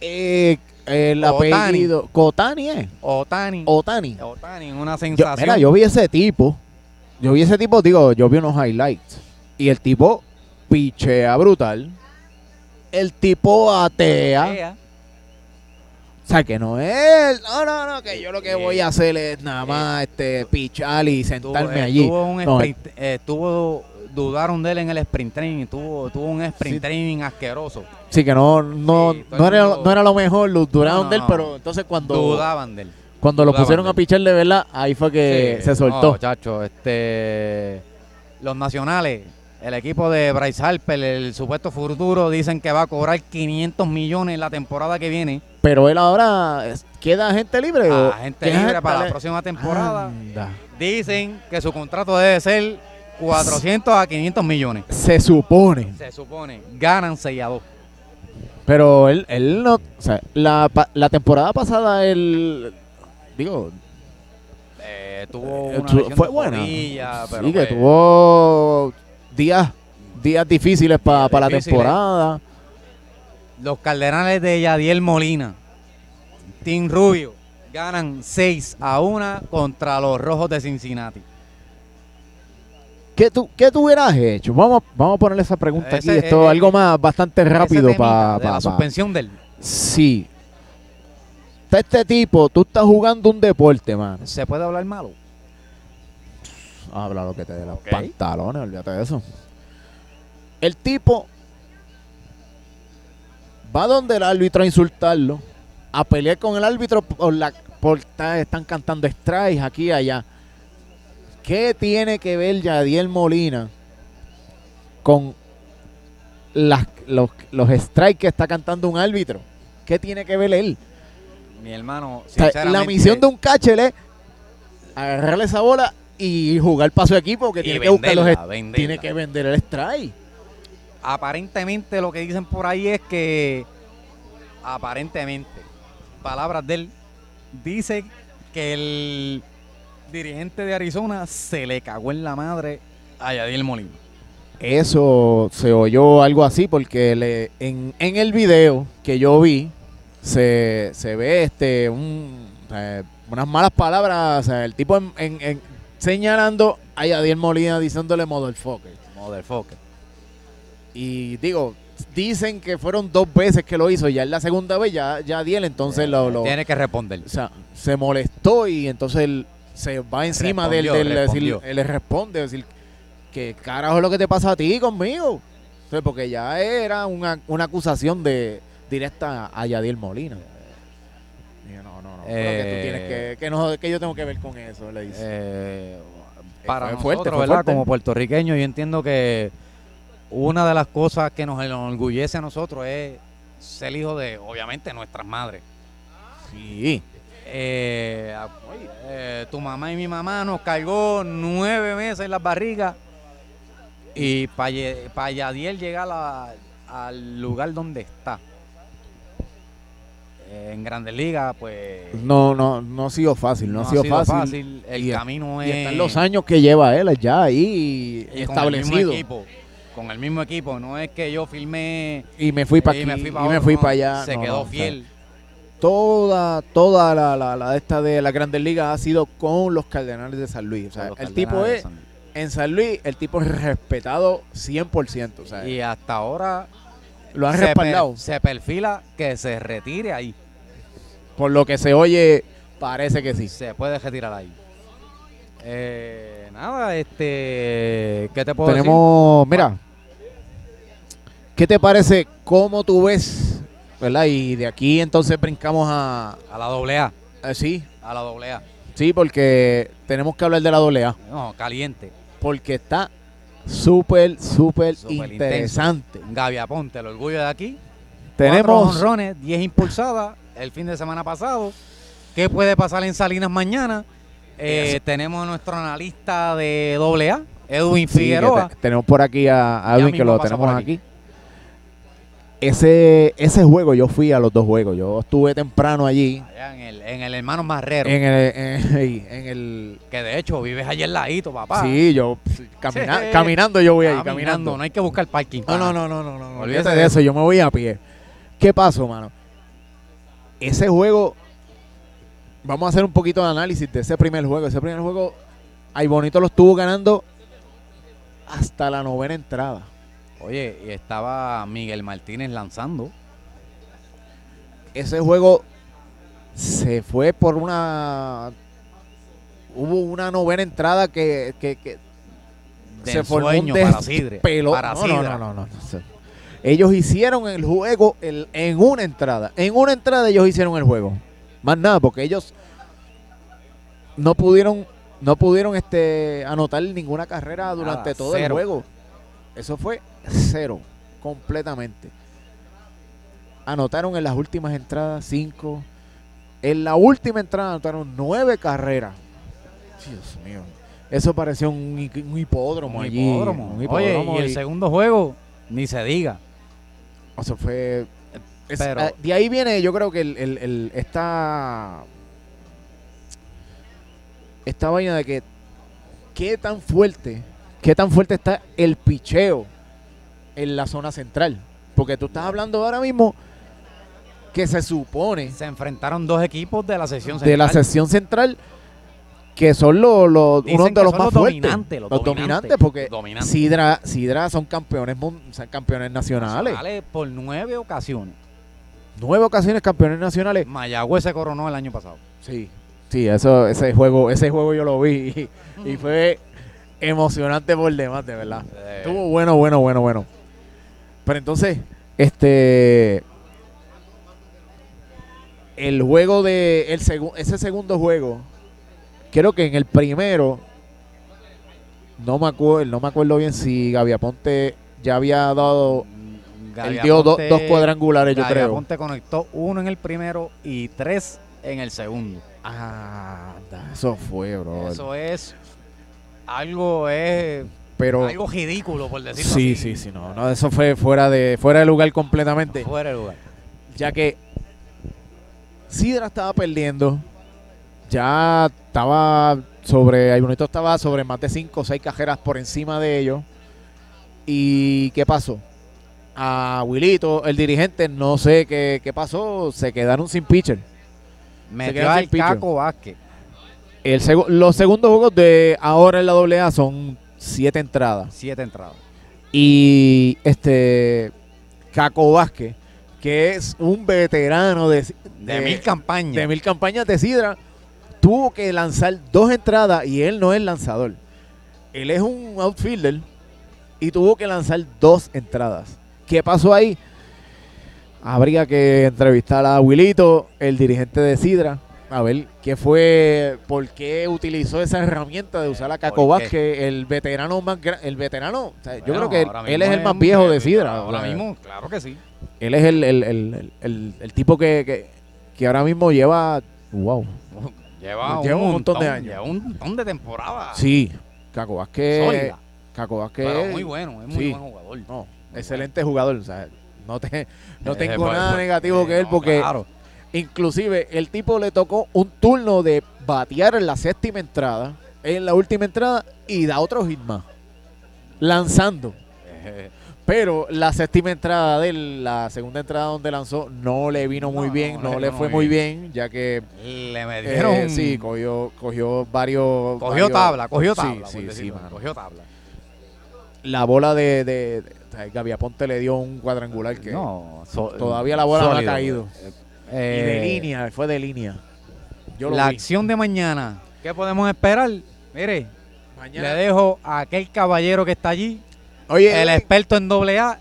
Eh, el Otani. apellido. Kotani, ¿eh? Otani. Otani. Otani, una Yo, sensación. mira, yo vi ese tipo. Yo vi ese tipo, digo, yo vi unos highlights. Y el tipo pichea brutal. El tipo atea. Ea. O sea, que no es. No, no, no, que yo lo que Eh, voy a hacer es nada más este, pichar y sentarme Tuvo- allí. Tuvo un No, sprint, eh, tuvo- dudaron de él en el sprint training, tuvo, tuvo un sprint Sí. training asqueroso. Sí, que no, no, Sí, no, era, no era lo mejor, lo No, no, de él, pero entonces cuando, Dudaban de él. cuando lo pusieron a pichar de verdad, ahí fue que Sí, se soltó. No, chacho, este, los nacionales, el equipo de Bryce Harper, el supuesto futuro, dicen que va a cobrar 500 millones la temporada que viene Pero él ahora queda gente libre. o- a gente ¿queda libre para la le- próxima temporada. Anda. Dicen que su contrato debe ser 400 a 500 millones. Se supone. Se supone, ganan 6 a 2. Pero él, él no. O sea, la, pa- la temporada pasada él. Digo, Eh, tuvo eh, una tu- fue buena. pero sí, que pues, tuvo días, días difíciles para Días la temporada. Los Cardenales de Yadiel Molina, Team Rubio, ganan 6 a 1 contra los Rojos de Cincinnati. ¿Qué tú, ¿Qué tú hubieras hecho? Vamos, vamos a ponerle esa pregunta Ese, aquí. Esto eh, algo más bastante rápido para. de la suspensión del Sí. Está este tipo, tú estás jugando un deporte, mano. ¿Se puede hablar malo? Habla lo que te dé los Ok. pantalones, olvídate de eso. El tipo va donde el árbitro a insultarlo, a pelear con el árbitro por la por están cantando strikes aquí y allá. ¿Qué tiene que ver Yadiel Molina con las, los, los strikes que está cantando un árbitro? ¿Qué tiene que ver él? Mi hermano, la misión de un catcher es agarrarle esa bola y jugar para su equipo que tiene que buscar los venderla. tiene que vender el strike. Aparentemente lo que dicen por ahí es que aparentemente, palabras de él, dice que el dirigente de Arizona se le cagó en la madre a Yadiel Molina. Eso se oyó algo así porque le, en, en el video que yo vi se, se ve este un, eh, unas malas palabras, o sea, el tipo en, en- en- señalando a Yadiel Molina diciéndole motherfucker. Motherfucker. Y digo, dicen que fueron dos veces que lo hizo, ya en la segunda vez ya, ya Yadiel entonces lo, lo- Tiene que responder. o sea, se molestó y entonces él se va encima del, Respondió, del decir, él le responde, decir, ¿qué carajo es lo que te pasa a ti conmigo? O sea, porque ya era una, una acusación de directa a Yadiel Molina. No, no, no, pero que tú Eh, tienes que, que, no, que yo tengo que ver con eso, le dice. Eh, para fue nosotros, fuerte, fue ¿verdad? fuerte. Como puertorriqueños, yo entiendo que una de las cosas que nos enorgullece a nosotros es ser hijo de, obviamente, nuestras madres. sí. Eh, a- eh, tu mamá y mi mamá nos cargó nueve meses en las barrigas y para Yadiel llegar a- al lugar donde está. en Grandes Ligas, pues No, no, no ha sido fácil, no, ha sido, fácil. El Y- camino Y es están los años que lleva él ya ahí y con el establecido. mismo equipo. Con el mismo equipo, no es que yo filmé Y me fui para y aquí, me fui y para me fui para allá. Se No, quedó no, o sea, fiel. toda, toda la, la, la de esta de la Grandes Ligas ha sido con los Cardenales de San Luis. O sea, el tipo es, en San Luis, el tipo es respetado 100%. O sea, Y hasta ahora lo han se, per- respaldado. se perfila que se retire ahí. Por lo que se oye, parece que sí. Se puede retirar ahí. Eh, nada, este. ¿Qué te puedo Tenemos, mira, ¿qué te parece? ¿Cómo tú ves? ¿Verdad? Y de aquí entonces brincamos a... A la doble A. a- sí, A la doble A. sí, porque tenemos que hablar de la doble A. No, caliente. Porque está súper, súper interesante. Gaby Aponte, el orgullo de aquí. Tenemos... honrones, 10 impulsadas el fin de semana pasado. ¿Qué puede pasar en Salinas mañana? Eh, tenemos a nuestro analista de doble A, Edwin Sí, Figueroa. te- tenemos por aquí a, a Edwin, que lo tenemos aquí. Ese, ese juego, yo fui a los dos juegos. Yo estuve temprano allí. Allá en el, en el hermano Marrero. En el, <laughs> en, en el que de hecho vives allí al ladito, papá. Sí, yo camina- Sí. caminando yo voy ahí, caminando, caminando. no hay que buscar parking. No, no, no, no, no, no. Olvídate de eso, yo me voy a pie. ¿Qué pasó, mano? Ese juego, vamos a hacer un poquito de análisis de ese primer juego. Ese primer juego, ahí bonito lo estuvo ganando hasta la novena entrada. Oye, y estaba Miguel Martínez lanzando. Ese juego se fue por una... Hubo una novena entrada que, que, que De se formó un para Sidre. Para no, no, no, no, Ellos hicieron el juego el- en una entrada. En una entrada ellos hicieron el juego. Más nada, porque ellos no pudieron, no pudieron este anotar ninguna carrera durante Nada, todo el juego. Eso fue cero, completamente. Anotaron en las últimas entradas cinco. En la última entrada anotaron nueve carreras. Dios mío. Eso pareció un, hi- un hipódromo Un allí. hipódromo. un Oye, hipódromo y el segundo juego, ni se diga. Eso fue. es- Pero- ah, de ahí viene, yo creo que el, el- el- esta. Esta vaina de que. ¿Qué tan fuerte? ¿Qué tan fuerte está el picheo en la zona central? Porque tú estás hablando ahora mismo que se supone Se enfrentaron dos equipos de la sesión de la central. sesión central que son los, los que de los más los fuertes. dominantes, los dominantes, dominantes, porque los dominantes. Sidra, Sidra son campeones son campeones nacionales. Nacionales por nueve ocasiones. Nueve ocasiones campeones nacionales. Mayagüez se coronó el año pasado. Sí, sí, eso, ese juego, ese juego yo lo vi y, y fue emocionante por demás, de verdad. Eh, Estuvo bueno, bueno, bueno, bueno. Pero entonces, este el juego de el segu- ese segundo juego, creo que en el primero no me acuerdo, no me acuerdo bien si Gaby Aponte ya había dado Gaby él dio do- Aponte- dos cuadrangulares, yo Gaby creo. Aponte conectó uno en el primero y tres en el segundo. Ah, eso fue, bro. Eso es algo es Pero algo ridículo por decirlo sí, así. sí, sí, no, no, eso fue fuera de fuera de lugar completamente. Fuera de lugar. ya que Sidra estaba perdiendo, ya estaba sobre, el bonito estaba sobre más de 5 o 6 cajeras por encima de ellos. ¿Y qué pasó? A Wilito, el dirigente, no sé qué, qué pasó, se quedaron sin pitcher. Metió quedó al. Caco Vázquez. El segu- los segundos juegos de ahora en la AA son 7 entradas. Siete entradas. Y este Caco Vázquez, que es un veterano de, De, mil campañas. de mil campañas de Sidra, tuvo que lanzar dos entradas y él no es lanzador. Él es un outfielder y tuvo que lanzar dos entradas. ¿Qué pasó ahí? Habría que entrevistar a Wilito, el dirigente de Sidra, a ver qué fue, por qué utilizó esa herramienta de usar a Caco. Vázquez, el veterano más el veterano, o sea, yo creo que él, es el más viejo de Sidra. Ahora mismo, claro que sí. él es el, el, el, el- el- tipo que, que, que ahora mismo lleva. ¡Wow! Lleva, Lleva un montón de años. Lleva un montón de temporada. Sí, Caco Vázquez. Sólida. Caco Vázquez. Pero muy bueno, es muy sí. buen jugador. No, excelente jugador. O sea, no, te, no <laughs> Eh, tengo pues, nada pues, negativo eh, que él no, porque claro. Inclusive, el tipo le tocó un turno de batear en la séptima entrada, en la última entrada, y da otro hit más. Lanzando. <laughs> Pero la séptima entrada de él, la segunda entrada donde lanzó, no le vino muy No, bien, no no, le fue muy bien, ya que Le eh, metieron. sí, cogió, cogió varios... cogió varios- tabla, cogió tabla. Sí, sí, decirlo. Cogió tabla. La bola de, de, de- le dio un cuadrangular que No, so- todavía la bola no ha sólido. Y de Eh, línea, fue de línea. Yo la vi. acción de mañana, ¿qué podemos esperar? Mire, Mañana- le dejo a aquel caballero que está allí, Oye, el experto en doble A,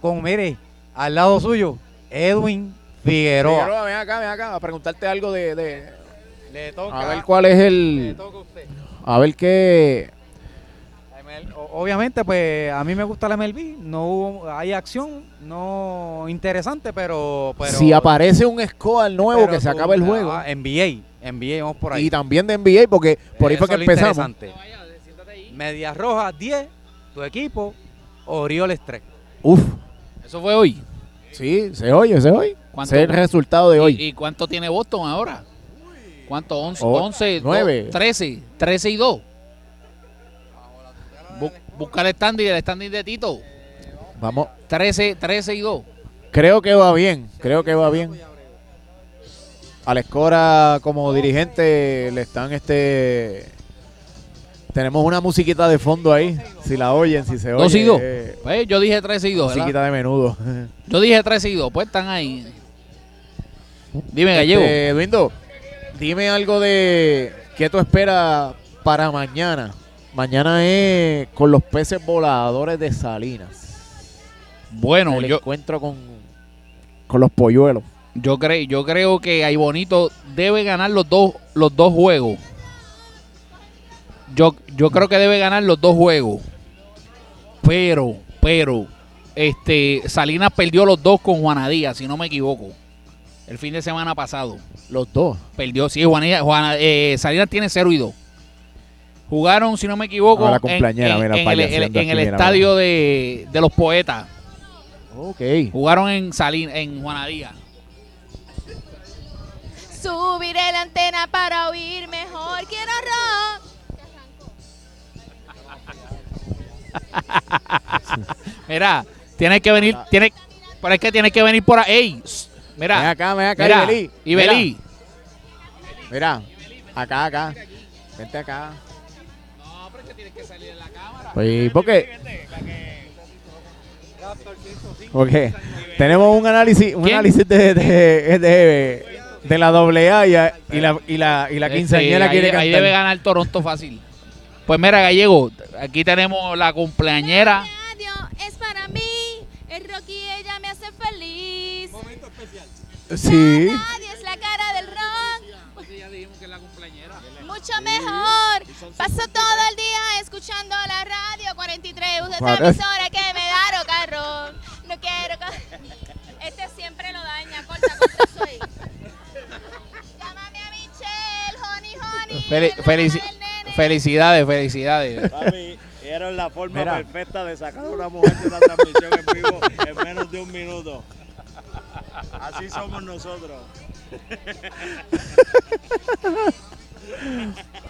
con, mire, al lado suyo, Edwin Figueroa. Figueroa, ven acá, ven acá, a preguntarte algo de, de- Le toca, a ver cuál es le el, toca a usted. a ver qué, Obviamente, pues a mí me gusta la MLB. No hubo, hay acción, no interesante, pero. pero si aparece un score nuevo que se acaba el juego ah, NBA, NBA, vamos por ahí. y también de NBA porque por ahí fue Eso que es lo empezamos. Medias Rojas 10, tu equipo, Orioles 3. Uf, Eso fue hoy. sí, se oye, se oye. ¿Cuánto? Ese es el resultado de ¿Y, hoy. y cuánto tiene Boston ahora? ¿Cuánto? 11, Oh, 11 nueve. do- 13, 13 y 2. Bu- busca el standing, el standing de Tito. Vamos, 13, 13 y 2. creo que va bien, creo que va bien. Al Escora como dirigente le están este tenemos una musiquita de fondo ahí, si la oyen, si se oye. 2 y 2. eh, Pues yo dije 13 y 2. ¿verdad? musiquita de menudo. Yo dije 13 y 2. Pues están ahí. Dime, Gallego. Este, Eduindo, dime algo de qué tú esperas para mañana. Mañana es con los peces voladores de Salinas. bueno, el yo, encuentro con, con los polluelos. yo, creo yo creo que Ay Bonito debe ganar los dos, los dos juegos. Yo, yo creo que debe ganar los dos juegos. Pero, pero, este, Salinas perdió los dos con Juana Díaz, si no me equivoco. El fin de semana pasado. Los dos. Perdió, sí, Juanilla, Juana, eh, Salinas tiene 0 y 2. Jugaron, si no me equivoco, Ah, la en, cumpleañera, en- mira, en el, en mira, estadio de, de los poetas. Ok. Jugaron en Salin, en Juanadía. Subiré la antena para oír mejor. Quiero rock. <laughs> Mira, tienes que venir, tienes, pero es que tienes que venir por ahí. Ey, s- Ven mira, acá, ven acá, mira, Ibelí. Ibelí. Mira, mira, acá, acá. Vente acá. En la cámara. Pues, ¿por qué? Porque tenemos un análisis, un ¿Quién? análisis de, de, de, de la doble A y, y la, y la, y la quinceañera Este, quiere ahí, debe ganar Toronto fácil. Pues mira, Gallego, aquí tenemos la cumpleañera. Es para mí. El rock y ella me hace feliz. Sí. La radio es la cara del rock. Mucho mejor. Paso todo el día 43. Usa esa que me da rocarrón. No quiero. Este siempre lo daña. Corta, corta, soy. Llámame a Michelle, honey, honey. Fel- el felici- felicidades, felicidades. Papi, era la forma Mira. perfecta de sacar a una mujer de la transmisión en vivo en menos de un minuto. Así somos nosotros.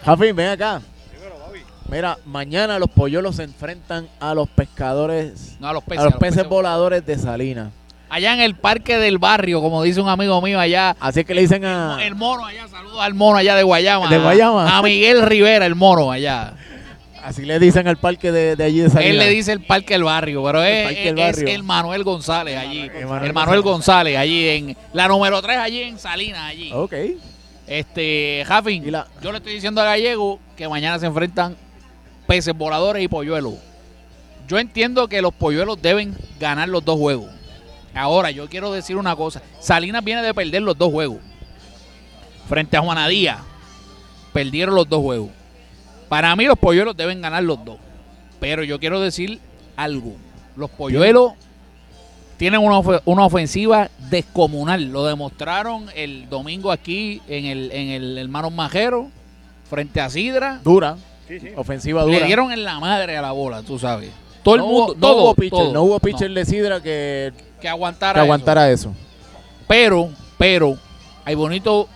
Jafi, ven acá. Mira, mañana los polluelos se enfrentan a los pescadores, No, a los peces. a los peces peces voladores de Salinas. Allá en el parque del barrio, como dice un amigo mío allá. Así que le dicen a... El mono allá, saludos al mono allá de Guayama. ¿De Guayama? A Miguel Rivera, el mono allá. Así le dicen al parque de, de allí de Salinas. Él le dice el parque del barrio, pero es, del es el Manuel González allí. El Manuel González allí en la número 3 allí en Salinas allí. Ok. Este, Jafin, la- yo le estoy diciendo a Gallego que mañana se enfrentan peces voladores y polluelos. Yo entiendo que los polluelos deben ganar los dos juegos. Ahora, yo quiero decir una cosa. Salinas viene de perder los dos juegos. Frente a Juanadía. Perdieron los dos juegos. Para mí los polluelos deben ganar los dos. Pero yo quiero decir algo. Los polluelos tienen una, una ofensiva descomunal. Lo demostraron el domingo aquí en el, en el Majero, frente a Sidra. Dura. Sí, sí. Ofensiva dura. Le dieron en la madre a la bola, tú sabes. Todo el mundo, hubo, no todo, hubo pitcher, todo. no hubo pitcher No, de Sidra que, que aguantara, que eso. aguantara eso. Pero, pero, Hay bonito,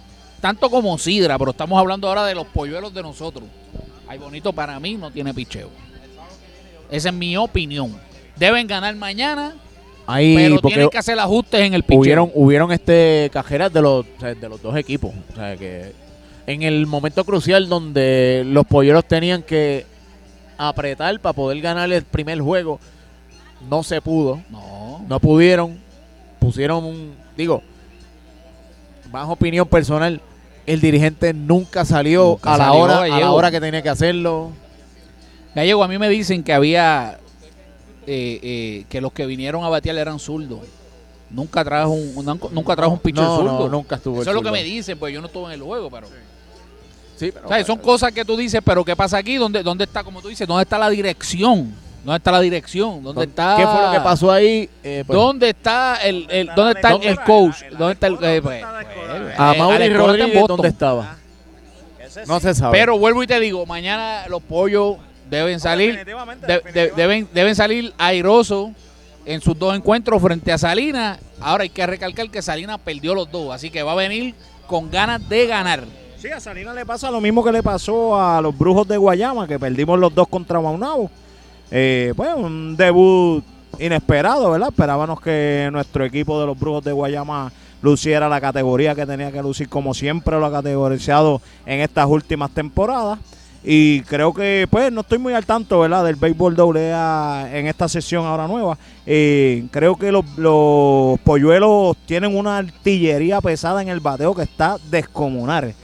tanto como Sidra, pero estamos hablando ahora de los polluelos de nosotros. Hay bonito para mí no tiene picheo. Esa es mi opinión. Deben ganar mañana, Ahí, pero tienen que hacer ajustes en el picheo. hubieron, hubieron este cajeras de los, de los dos equipos. O sea, que en el momento crucial donde los polleros tenían que apretar para poder ganar el primer juego, no se pudo. No. No pudieron. Pusieron un. Digo, más opinión personal. El dirigente nunca salió Nunca a la salió, hora a la hora que tenía que hacerlo. Gallego, a mí me dicen que había eh, eh, que los que vinieron a batear eran zurdos. Nunca trajo un, nunca- nunca trajo un pitcher No, zurdo. no, nunca estuvo Eso es lo que me dicen, pues yo no estuve en el juego, pero. Sí, pero- O sea, son cosas que tú dices, pero ¿qué pasa aquí? ¿Dónde, dónde está, como tú dices, dónde está la dirección? ¿Dónde está la dirección? ¿Dónde está? ¿Qué fue lo que pasó ahí? Eh, pues, ¿Dónde está el, el- Está dónde está el, el coach? la- la ¿Dónde está el descola, eh, ¿dónde pues, descola? eh, a eh, Mauri Rodríguez. ¿dónde estaba? No se sabe. Pero vuelvo y te digo, mañana los pollos deben salir Definitivamente, de- de- definitivamente. deben, deben salir airosos en sus dos encuentros frente a Salinas. Ahora hay que recalcar que Salinas perdió los dos, así que va a venir con ganas de ganar. Sí, a Salinas le pasa lo mismo que le pasó a los Brujos de Guayama, que perdimos los dos contra Maunabo. Eh, pues un debut inesperado, ¿verdad? Esperábamos que nuestro equipo de los Brujos de Guayama luciera la categoría que tenía que lucir, como siempre lo ha categorizado en estas últimas temporadas. Y creo que, pues, no estoy muy al tanto, ¿verdad? Del béisbol AA en esta sesión ahora nueva. Eh, creo que los, los polluelos tienen una artillería pesada en el bateo que está descomunal.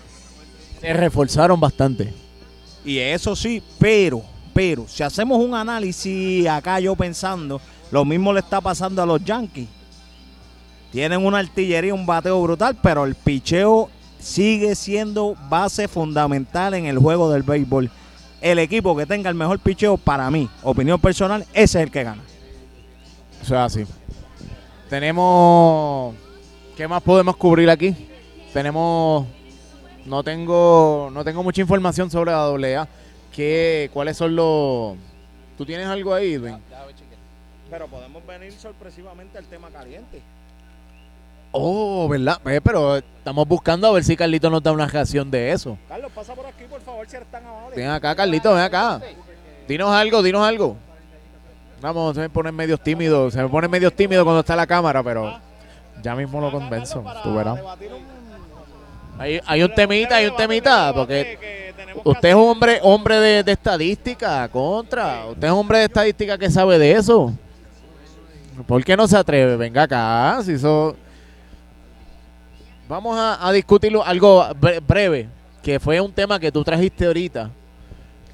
Se reforzaron bastante. Y eso sí, pero, pero, si hacemos un análisis acá yo pensando, lo mismo le está pasando a los Yankees. Tienen una artillería, un bateo brutal, pero el picheo sigue siendo base fundamental en el juego del béisbol. El equipo que tenga el mejor picheo, para mí, opinión personal, ese es el que gana. O sea, así. Tenemos. ¿Qué más podemos cubrir aquí? Tenemos. No tengo. No tengo mucha información sobre la AA. ¿Qué, ¿Cuáles son los. ¿Tú tienes algo ahí, Edwin? Pero podemos venir sorpresivamente al tema caliente. Oh, ¿verdad? Eh, pero estamos buscando a ver si Carlito nos da una reacción de eso. Carlos, pasa por aquí, por favor, si eres tan amable. Ven acá, Carlito, ven acá. Dinos algo, dinos algo. Vamos, se me pone medio tímido. Se me pone medio tímido cuando está la cámara, pero ya mismo lo convenzo. Tú verás. Hay, hay un temita, hay un temita, porque usted es un hombre, hombre de, de estadística, contra. Usted es un hombre de estadística que sabe de eso. ¿Por qué no se atreve? Venga acá, si eso... Vamos a, a discutirlo algo bre- breve, que fue un tema que tú trajiste ahorita,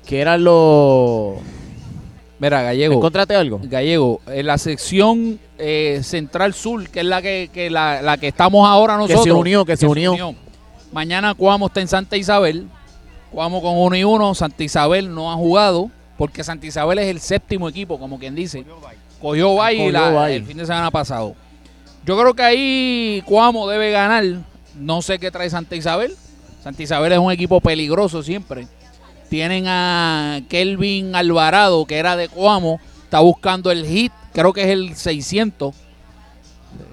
que eran los... Mira, Gallego. ¿Encontraste algo? Gallego, en la sección eh, central sur, que es la que, que la, la que estamos ahora Que nosotros. se unió, que se unió. Mañana Cuamo está en Santa Isabel. Cuamo con uno y uno. Santa Isabel no ha jugado porque Santa Isabel es el séptimo equipo, como quien dice. Cogió bye. el fin de semana pasado. Yo creo que ahí Cuamo debe ganar. No sé qué trae Santa Isabel. Santa Isabel es un equipo peligroso siempre. Tienen a Kelvin Alvarado, que era de Cuamo. Está buscando el hit. Creo que es el 600.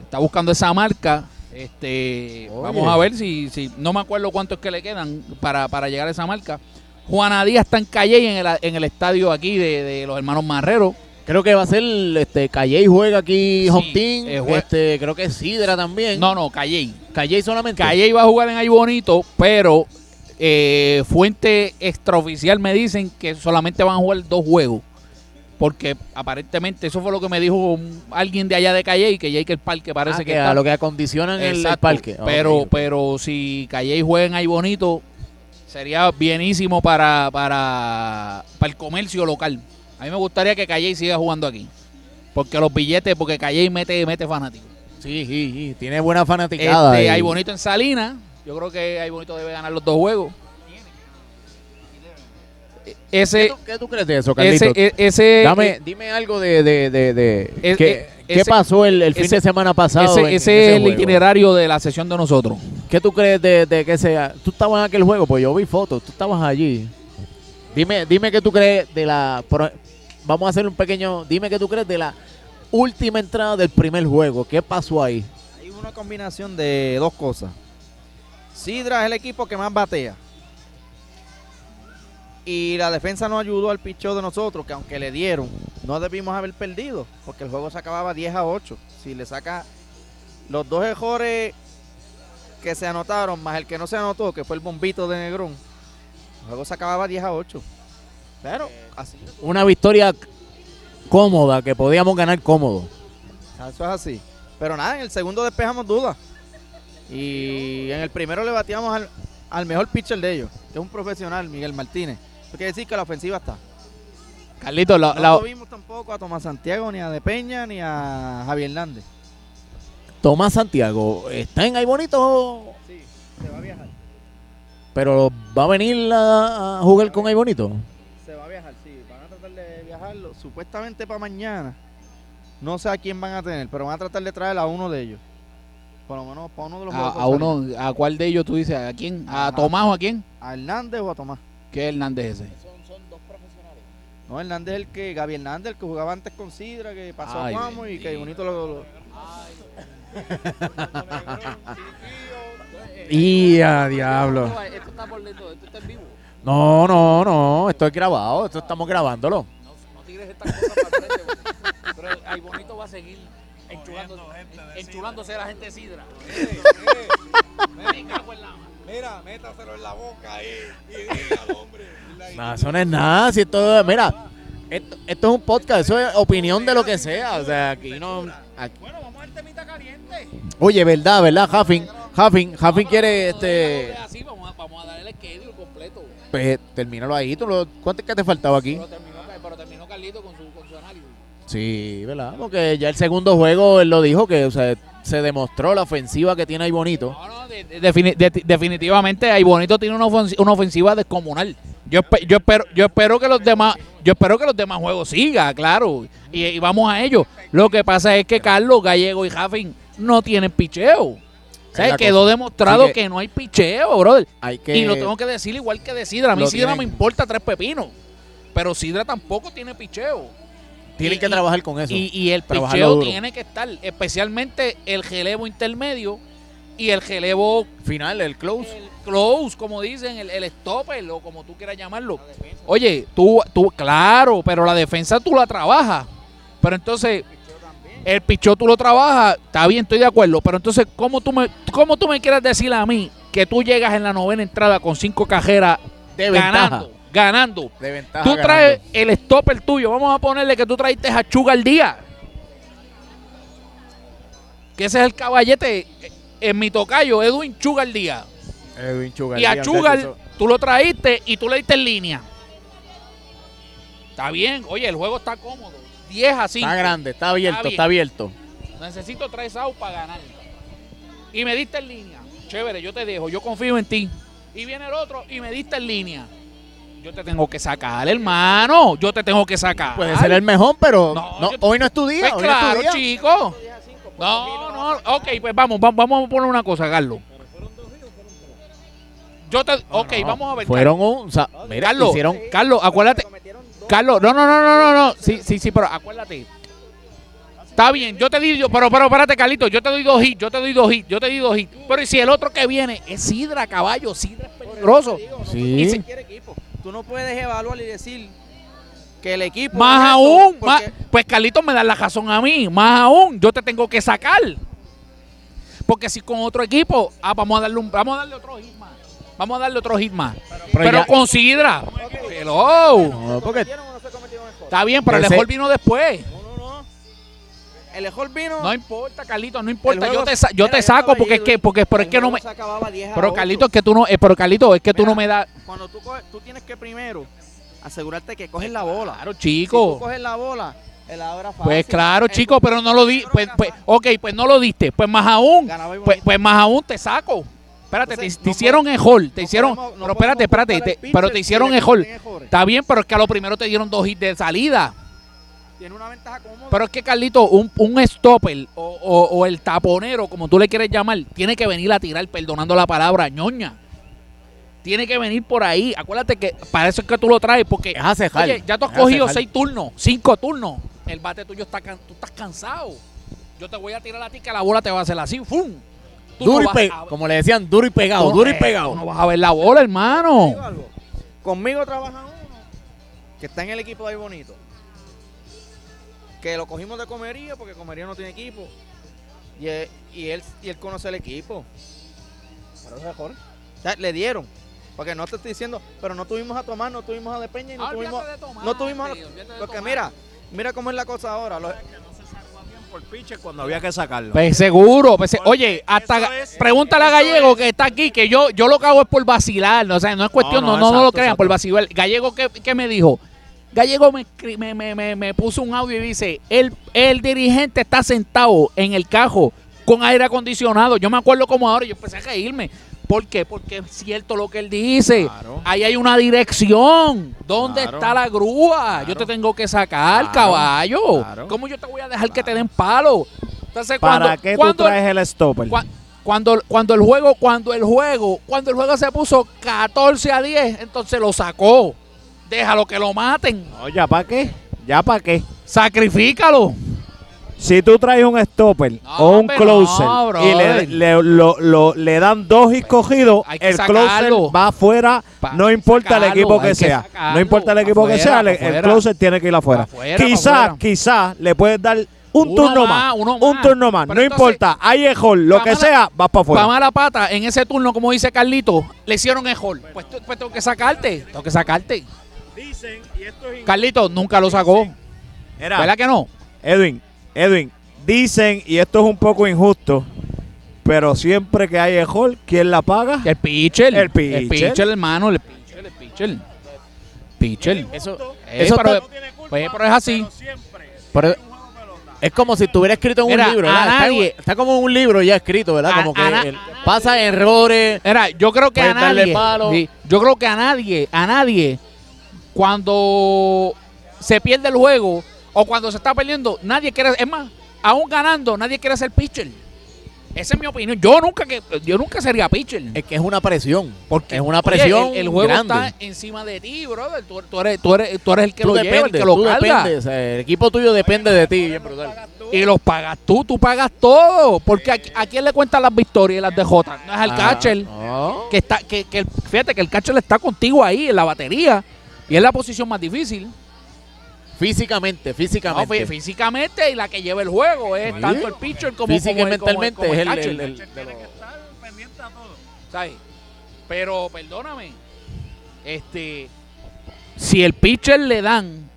Está buscando esa marca. Este, Oye. vamos a ver si, si no me acuerdo cuántos que le quedan para, para llegar a esa marca. Juana Díaz está en Calle en el, en el estadio aquí de, de los hermanos Marrero. Creo que va a ser este Calle juega aquí Sí, eh, este, creo que Sidra también. No, no, Calle. Calle solamente. Calle iba a jugar en ahí bonito, pero eh, fuente extraoficial me dicen que solamente van a jugar dos juegos. Porque aparentemente eso fue lo que me dijo un- alguien de allá de Calle, que ya que el parque parece Ah, que, que está. a lo que acondicionan el- parque. Pero, pero si Calle juega en ahí bonito, sería bienísimo para, para, para el comercio local. A mí me gustaría que Calle siga jugando aquí. Porque los billetes, porque Calle mete, mete fanáticos. Sí, sí, sí, tiene buena fanaticada. Este, y- hay bonito en Salinas. Yo creo que hay bonito debe ganar los dos juegos. ¿Qué Ese, tú, qué tú crees de eso, Carlito? ese, e- ese, Dame, dime algo de, de, de, de- Es- ¿qué, eh, qué pasó el, el fin ese- de semana pasado. ese, en- en ese es el juego? itinerario de la sesión de nosotros. ¿Qué tú crees de, de que sea? Tú estabas en aquel juego, pues yo vi fotos, tú estabas allí. Dime, dime qué tú crees de la. pro- Vamos a hacer un pequeño. Dime qué tú crees de la última entrada del primer juego. ¿Qué pasó ahí? Hay una combinación de dos cosas. Sidra es el equipo que más batea. Y la defensa no ayudó al picheo de nosotros, que aunque le dieron, no debimos haber perdido, porque el juego se acababa 10 a 8. Si le saca los dos mejores que se anotaron, más el que no se anotó, que fue el bombito de Negrón, el juego se acababa 10 a 8. Pero así, Una victoria cómoda, que podíamos ganar cómodo. eso es así. Pero nada, en el segundo despejamos dudas. Y en el primero le bateamos al, al mejor pitcher de ellos, que es un profesional, Miguel Martínez. Quiere decir que la ofensiva está. Carlito, la, No la- tuvimos tampoco a Tomás Santiago, ni a De Peña, ni a Javier Hernández. Tomás Santiago, ¿está en ahí bonito? Sí, se va a viajar. Pero va a venir a, a jugar con ahí bonito. Se va a viajar, sí. Van a tratar de viajarlo supuestamente para mañana. No sé a quién van a tener, pero van a tratar de traer a uno de ellos. Por lo menos para uno de los a, a uno, ¿a cuál de ellos tú dices? ¿A quién? ¿A. Tomás o a quién? ¿A Hernández o a Tomás? ¿Qué Hernández ese? No, Hernández es el que, Gaby Hernández, el que jugaba antes con Sidra, que pasó Ay, a Cuamo y que bonito lo, lo- <laughs> Y a diablo. Esto está por dentro, esto está en vivo. No, no, no, esto es grabado, esto estamos grabándo. No, no tires estas cosas para frente. Pero ahí bonito va a seguir enchulándose, enchulándose a la gente de Sidra. Me cago en la. Mira, métaselo en la boca ahí y dígalo, hombre. <laughs> No, eso no es nada, si esto, mira, esto, esto es un podcast, eso es opinión de lo que sea, o sea, aquí no... aquí- Bueno, vamos al temita caliente. Oye, verdad, verdad, Huffing, Huffing, Huffing quiere, este, Así, vamos a, vamos a darle el schedule completo. pues, termínalo ahí, tú lo, ¿cuánto es que te faltaba aquí? Pero terminó, pero terminó Carlito con su, con su análisis. Sí, ¿verdad? Porque ya el segundo juego él lo dijo que, o sea, se demostró la ofensiva que tiene ahí bonito. No, no, defini- de- definitivamente ahí Bonito tiene una, una ofensiva descomunal. Yo, espe- yo espero yo espero que los demás yo espero que los demás juegos sigan, claro. Y, y vamos a ello. Lo que pasa es que Carlos Gallego y Jaffin no tienen picheo. O sea, quedó cosa. demostrado que- que, no hay picheo, brother. Hay que... Y lo tengo que decir igual que de Sidra. A mí Sidra tienen- me importa tres pepinos. Pero Sidra tampoco tiene picheo. Tienen y- que trabajar con eso. Y, y el picheo duro. tiene que estar, especialmente el relevo intermedio y el relevo Final, el close. el close, como dicen, el, el stopper o como tú quieras llamarlo. Oye, tú, tú, claro, pero la defensa tú la trabajas. Pero entonces, el pichó tú lo trabajas, está bien, estoy de acuerdo. Pero entonces, ¿cómo tú me, cómo tú me quieres decir a mí que tú llegas en la novena entrada con cinco cajeras De ventaja. ganando? Ganando. De ventaja. Tú ganando. traes el stopper tuyo. Vamos a ponerle que tú traiste a Chuga al día. Que ese es el caballete en mi tocayo, Edwin Chuga al día. Edwin Chugar, Y a Chugar tú lo traíste y tú le diste en línea. Está bien, oye, el juego está cómodo. 10 a eso 5. Está grande, está abierto, está abierto. Necesito tres outs para ganar. Y me diste en línea. Chévere, yo te dejo, yo confío en ti. Y viene el otro y me diste en línea. Yo te tengo que sacar, hermano. Yo te tengo que sacar. Puede ser el mejor, pero No, no, hoy no es tu día. Pues hoy no es tu claro, día. chico. No, no, ok, pues vamos, vamos, vamos a poner una cosa, Carlos. Yo te, ok, No, vamos a ver. Fueron un. o sea, mira, Carlos, hicieron. Carlos, acuérdate. Carlos, no, no, no, no, no, no. Sí, sí, sí, pero acuérdate. Está bien, yo te di, yo- pero, pero espérate, Carlito, yo te doy dos hits, yo te doy dos hits, yo te doy dos hits. Pero ¿y si el otro que viene es Sidra, caballo, Sidra es peligroso. Sí. Tú no puedes evaluar y decir que el equipo. Más aún, porque- más- pues Carlito me da la razón a mí, más aún, yo te tengo que sacar. Porque si con otro equipo, ah, vamos a darle un, vamos a darle otro hit más. Vamos a darle otro hit más. Pero Pero, ya- con Sidra. Hello. No, porque ¿Cometieron o no se cometieron errores? Está bien, pero el mejor vino después. No, no, no. El mejor vino. No importa, Carlito, no importa. Yo te, yo Mira, te saco porque es que, porque, pero es que no me. se acababa 10 a Pero 8. Carlito, es que tú no, eh, pero Carlito, es que tú Mira. no me das. Cuando tú, coges, tú tienes que primero asegurarte que coges la bola. Claro, Si tú chico. coges la bola, el fácil. Pues claro, El chico, pero no lo di. Pues, pues, ok, pues no lo diste. Pues más aún. Pues, pues más aún te saco. Espérate, te, Entonces, te no hicieron ejol, te no hicieron. podemos- no pero espérate, espérate, te- pitcher pero te si hicieron ejol. Está bien, pero es que a lo primero te dieron dos hits de salida. Tiene una ventaja cómoda. Pero es que, Carlito, un, un stopper o, o- o el taponero, como tú le quieres llamar, tiene que venir a tirar, perdonando la palabra, ñoña. Tiene que venir por ahí. Acuérdate que para eso es que tú lo traes, porque Oye, ya tú has cogido seis turnos, cinco turnos. El bate tuyo está can- tú estás cansado. Yo te voy a tirar a ti que la bola te va a hacer así, ¡fum! tú Duro no y a- como le decían, duro y pegado, duro y eh, pegado. No vas a ver la bola, hermano. Conmigo trabaja uno que está en el equipo de ahí bonito. Que lo cogimos de comería porque comería no tiene equipo. Y él, y él, y él conoce el equipo. Pero es mejor. O sea, le dieron. Porque no te estoy diciendo, pero no tuvimos a Tomás, no tuvimos a De Peña y no Ah, tuvimos. de Tomás, no tuvimos a- Porque Tomás. mira, mira cómo es la cosa ahora. los- por pitcher cuando había que sacarlo. Pues seguro. pues, oye, hasta es- pregúntale a Gallego es- que está aquí, que yo, yo lo que hago es por vacilar. ¿no? O sea, no es cuestión, No, no, no, lo crean, exacto. por vacilar. Gallego, ¿qué, qué me dijo? Gallego me, me, me, me puso un audio y dice, el, el dirigente está sentado en el cajo con aire acondicionado. Yo me acuerdo como ahora, yo empecé a reírme. ¿Por qué? Porque es cierto lo que él dice. Claro. Ahí hay una dirección. ¿Dónde Claro. está la grúa? Yo te tengo que sacar, caballo. ¿Cómo yo te voy a dejar que te den palo? Entonces, ¿Para cuando, qué tú traes el stopper? cua- cuando, cuando el juego, cuando el juego, cuando el juego se puso 14 a 10, entonces lo sacó. Déjalo que lo maten. No, ¿ya para qué? ¿Ya para qué? Sacrifícalo. Si tú traes un stopper No, o un closer no, y le, le- lo- lo- le dan dos escogidos, el sacarlo. closer va afuera, Pa- no importa el equipo que que sea. sacarlo, No importa el equipo que sea, el closer tiene que ir afuera. Quizás, quizás le puedes dar un Uno turno más, un turno más, Pero no entonces, importa, hay ejol, lo que mala- sea, vas para Para afuera. mala pata, en ese turno, como dice Carlito, le hicieron hall. Pues, pues tengo que sacarte. Tengo que sacarte. Dicen, y esto es Carlito nunca lo sacó. ¿Verdad que no? Edwin, Edwin, dicen, y esto es un poco injusto, pero siempre que hay ejol, ¿quién la paga? El pitcher. El pitcher. El pitcher, hermano. El pitcher, el pitcher. Pitcher. Eso, Eh, eso pero, está- pues, pero es así. pero es como si estuviera escrito en Mira, un libro, a ¿verdad? Nadie- está como en un libro ya escrito, ¿verdad? A- Como que a na- el- pasa errores. Mira, yo creo que a nadie. palo. sí, yo creo que a nadie, a nadie, cuando se pierde el juego o cuando se está perdiendo, nadie quiere, es más, aún ganando, nadie quiere ser pitcher. Esa es mi opinión. Yo nunca que yo nunca sería pitcher. Es que es una presión. Porque es una oye, presión el, el juego grande. está encima de ti, brother. Tú, tú eres, tú, eres, tú eres el que lo lleva, el que lo carga. dependes. el equipo tuyo depende de ti. bien brutal. Y los pagas tú, tú pagas todo. Porque a, a quién le cuentan las victorias y las derrotas. No es al Ah, catcher. no. que está que, que fíjate que el catcher está contigo ahí en la batería y es la posición más difícil Físicamente, No, físicamente. fí- físicamente y la que lleva el juego es Sí. tanto el pitcher como, el- como el- como el es el- catcher, el- el- Tiene que estar pendiente a todo. ¿sabes? pero perdóname este si el pitcher le dan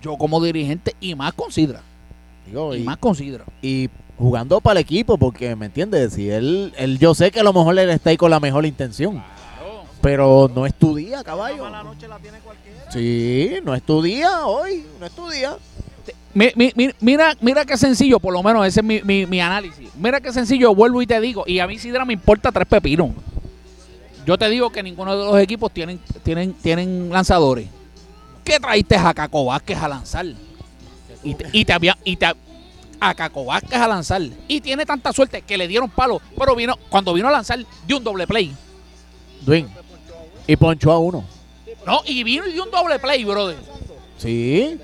yo como dirigente y más considera Digo, y y, más considera y jugando para el equipo, porque, ¿me entiendes? Si él, él, yo sé que a lo mejor él está ahí con la mejor intención, pero no es tu día, caballo. Mala noche la tiene cualquiera. Sí, no es tu día hoy, no es tu día. Mi- mi- mi- mira, mira qué sencillo, por lo menos ese es mi, mi- mi análisis. Mira qué sencillo, vuelvo y te digo, y a mí Sidra me importa tres pepinos. Yo te digo que ninguno de los equipos tienen, tienen, tienen lanzadores. ¿Qué traíste a Caco Vázquez a lanzar? Y te, y te había, y te, a Caco Vázquez a lanzar. Y tiene tanta suerte que le dieron palo, pero vino, cuando vino a lanzar, dio un doble play. Dwayne. Y ponchó a uno. No, y vino y dio un doble play, brother. Sí.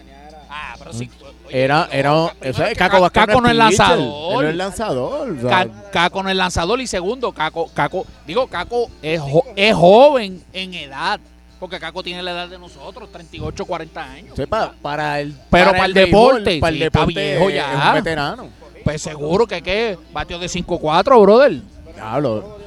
Ah, pero sí. Era, era, Primero eso es, que Caco Vázquez Caco no es lanzador. No es lanzador. o sea, Ca- Caco no es lanzador y segundo, Caco, Caco, digo, Caco es, jo- es joven en edad, porque Caco tiene la edad de nosotros, 38, 40 años. sepa, para el, Pero para el deporte, para el sí, está deporte viejo ya. es un veterano. Pues seguro que qué, batió de 5-4, brother. Diablo.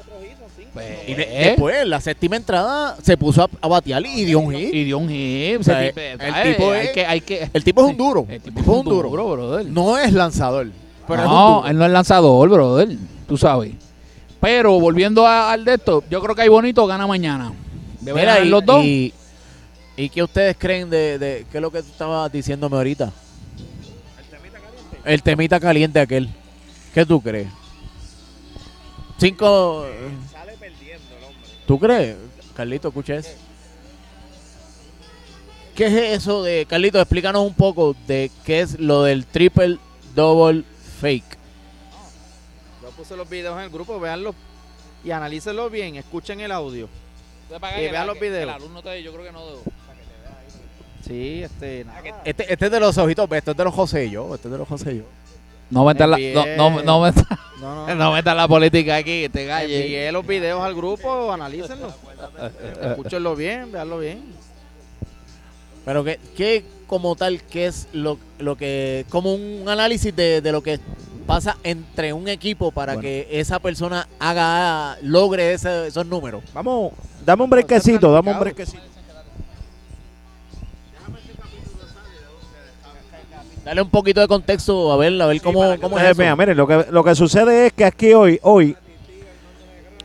Pues, Y de- después, la séptima entrada, se puso a, a batear y dio un hit. y dio un hit. O sea, se- el tipo hay es- que, hay que, El tipo es un duro. el El tipo tipo es un duro. brother. No es lanzador. Pero no, él no es lanzador, brother. Tú sabes. Pero volviendo a- al de esto, yo creo que hay bonito gana mañana. Debe Mira, y, los dos. Y, ¿y qué ustedes creen de, de qué es lo que tú estabas diciéndome ahorita? El temita caliente aquel. ¿Qué tú crees? Cinco. ¿Tú crees? Carlito, escucha eso. ¿Qué es eso de. Carlito, explícanos un poco de qué es lo del triple double fake. Yo puse los videos en el grupo, véanlo y analícenlo bien, escuchen el audio. Y vean los videos. El alumno te, yo creo que no debo. Sí, este, nada. Este, este es de los ojitos, este es de los José y yo. Este es de los José y yo. No metas la, no, no, no metas- No, no. <laughs> no metas la política aquí, te calles. Envié los videos al grupo, analícenlo. Escúchenlo bien, veanlo bien. Pero que, que como tal, ¿qué es lo, lo que, como un análisis de, de lo que pasa entre un equipo para Bueno. que esa persona haga, logre ese- esos números? Vamos, dame un brequecito, dame un brequecito. Dale un poquito de contexto, a ver, a ver cómo, cómo es eso. mira, miren, lo que, lo que sucede es que aquí hoy, hoy,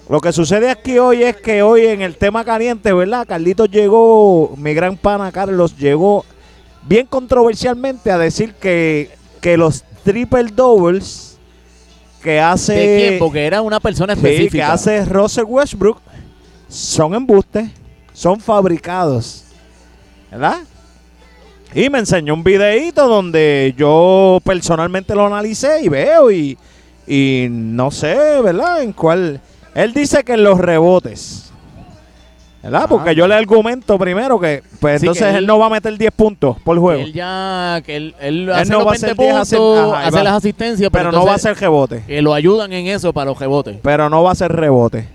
lo que sucede aquí hoy es que hoy en el tema caliente, ¿verdad? Carlitos llegó, mi gran pana Carlos llegó bien controversialmente a decir que, que los triple doubles que hace ¿De quién? Porque era una persona Sí, que específica. hace Russell Westbrook son embustes, son fabricados. ¿Verdad? Y me enseñó un videíto donde yo personalmente lo analicé y veo y, y no sé, ¿verdad? En cuál. Él dice que en los rebotes. ¿Verdad? Porque yo le argumento primero que, pues Sí, entonces que él, él- no va a meter 10 puntos por juego. Él ya, que él, él Él hace no los va a 20 hacer 10, hace- puntos, ajá, ahí hace va. las asistencias, pero no va a ser rebote. eh, lo ayudan en eso para los rebotes. pero no va a ser rebote.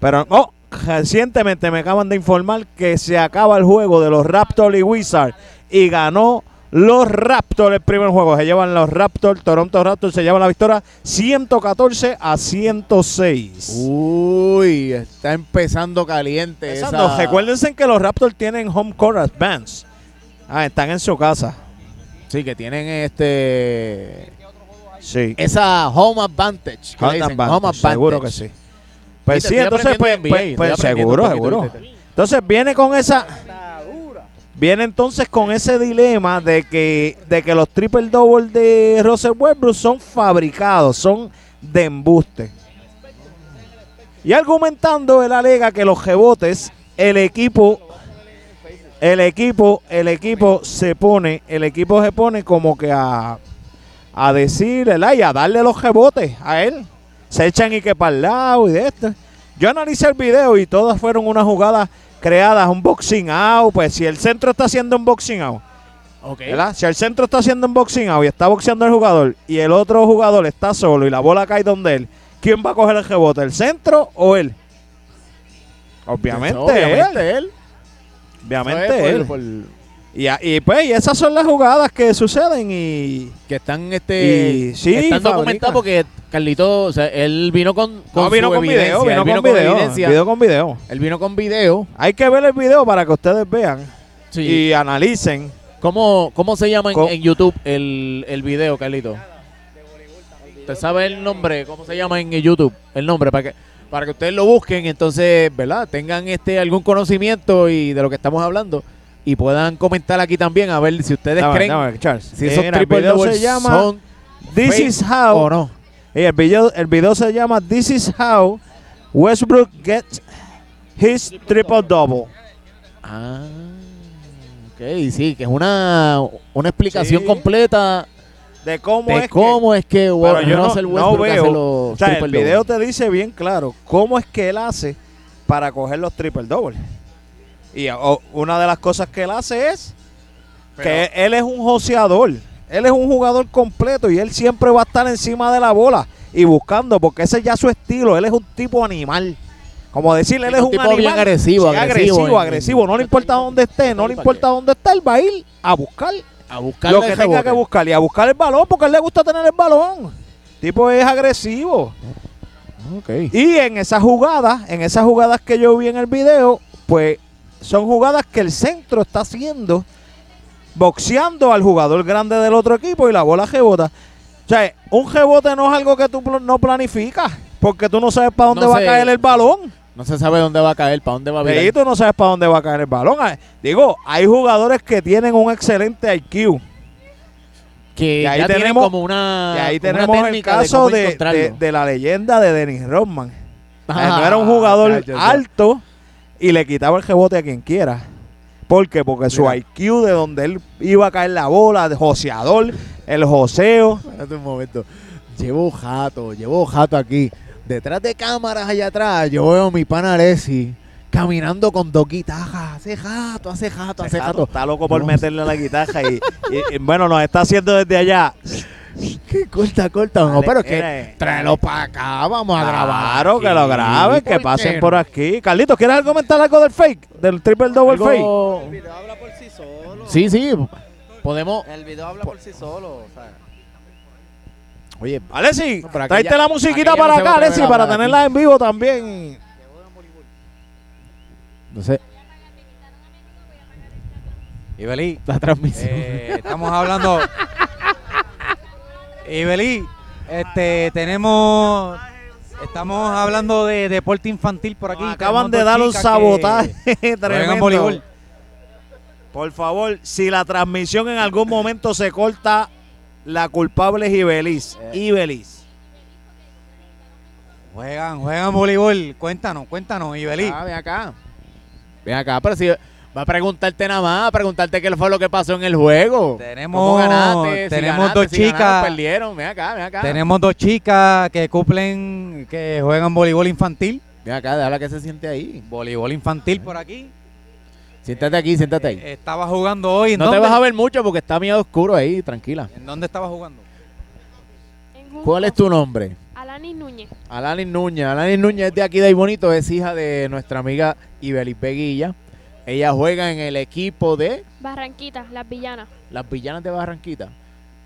Pero, oh, recientemente me acaban de informar que se acaba el juego de los Raptors y Wizards y ganó los Raptors el primer juego. Se llevan los Raptors, Toronto Raptors se llevan la victoria 114 a 106. Uy, está empezando caliente. Empezando, esa- Recuérdense que los Raptors tienen home court advance. Ah, están en su casa. Sí, que tienen este Sí. esa home advantage. Home dicen, advantage, home advantage. seguro que sí. Pues sí, entonces, pues, pues- NBA, pues aprendiendo seguro, seguro. Entonces viene con esa. Viene entonces con ese dilema de que, de que los triple double de Russell Westbrook son fabricados, son de embuste. Y argumentando, él alega que los rebotes, el equipo, el equipo, el equipo se pone, el equipo se pone como que a, a decir, ¿verdad? Y a darle los rebotes a él. Se echan y que para el lado y de esto. Yo analicé el video y todas fueron unas jugadas creadas, un boxing out. Pues si el centro está haciendo un boxing out, Ok. ¿verdad? Si el centro está haciendo un boxing out y está boxeando el jugador y el otro jugador está solo y la bola cae donde él, ¿quién va a coger el rebote? ¿El centro o él? Obviamente, Obviamente él. él. Obviamente es por- él. por- Y, y pues y esas son las jugadas que suceden y que están este Y sí, están documentadas porque Carlito, o sea, él vino con, con no vino su con evidencia, video, vino vino con video, evidencia. video con video. Él vino con video. Hay que ver el video para que ustedes vean Sí. y analicen. ¿Cómo, ¿Cómo se llama en YouTube el, el video, Carlito? ¿Usted sabe el nombre? ¿Cómo se llama en YouTube? El nombre, para que para que ustedes lo busquen, entonces, ¿verdad? Tengan este algún conocimiento y de lo que estamos hablando y puedan comentar aquí también a ver si ustedes Dame, creen dame, Charles. si esos mira, triple doubles se llama son This is how o no. el video el video se llama This is how Westbrook gets his triple double. Ah, ok, sí, que es una, una explicación Sí. completa De cómo de es cómo es que Pero yo no- no veo- los o sea, el video te dice bien claro cómo es que él hace para coger los triple doubles. Y una de las cosas que él hace es que él es un joseador. Él es un jugador completo y él siempre va a estar encima de la bola y buscando, porque ese es ya su estilo. Él es un tipo animal. Como decirle, él es un tipo animal. bien agresivo, Sí, agresivo agresivo. No le importa dónde esté, no le ¿para importa dónde esté, él va a ir a buscar a buscar lo que tenga que buscar y a buscar el balón porque a él le gusta tener el balón. Tipo es agresivo. Okay. Y en esas jugadas, en esas jugadas que yo vi en el video, pues son jugadas que el centro está haciendo, boxeando al jugador grande del otro equipo y la bola rebota. O sea, un rebote no es algo que tú no planificas, porque tú no sabes para dónde No va sé. a caer el balón. No se sabe dónde va a caer, para dónde va a virar. Y tú no sabes para dónde va a caer el balón. Ah, Digo, hay jugadores que tienen un excelente IQ. que y ahí ya tenemos- como una Y ahí como una tenemos el caso de, de- de la leyenda de Dennis Rodman. Ah, no era un jugador ya, ya, ya. Y le quitaba el rebote a quien quiera. ¿Por qué? Porque su Mira. IQ de donde él iba a caer la bola, de joseador, el joseo. Espérate un momento. Llevo jato, llevo jato aquí. Detrás de cámaras allá atrás, yo veo a mi pana Alessi caminando con dos guitarras. Hace jato, hace jato, hace jato. Está loco por No. meterle la guitarra y, y- y, bueno, nos está haciendo desde allá. <laughs> ¿Qué corta, corta? No, pero es que mire. tráelo para acá, vamos a grabar. Claro, que lo graben, que ¿por pasen por aquí. Carlitos, ¿quieres comentar algo del fake? Del triple double fake. El video habla por sí solo. Sí, sí, podemos... El video habla por sí solo. o sea. Oye, No, aquí tráete la musiquita para no acá, a atrever Alessi, a para tenerla en vivo también. no sé, Ibelí, la transmisión. eh, estamos hablando. <laughs> Ibelí, este, tenemos. Estamos hablando de deporte infantil por aquí. Nos acaban de dar un sabotaje juegan <laughs> tremendo. voleibol. Por favor, si la transmisión en algún momento se corta, la culpable es Ibeliz. Eh. Ibeliz. Juegan, juegan voleibol. Cuéntanos, cuéntanos, Ibelí. Ah, ven acá. Ven acá, pero si va a preguntarte nada más, a preguntarte qué fue lo que pasó en el juego. Tenemos- ¿Cómo ganaste? Si tenemos ganaste, dos si ganaron, chicas. perdieron. Ven acá, ven acá. Tenemos dos chicas que cumplen, que juegan voleibol infantil. Ven acá, déjala que se siente ahí. Voleibol infantil por aquí. Siéntate aquí, siéntate ahí. Eh, Estaba jugando hoy. ¿En no te vas a ver mucho porque está medio oscuro ahí, tranquila. ¿En dónde estaba jugando? ¿Cuál es tu nombre? Alanis Núñez. Alanis Núñez. Alanis Núñez es de aquí de Ay Bonito, es hija de nuestra amiga Ibelis Peguilla. Ella juega en el equipo de Barranquita, Las Villanas. las Villanas de Barranquita.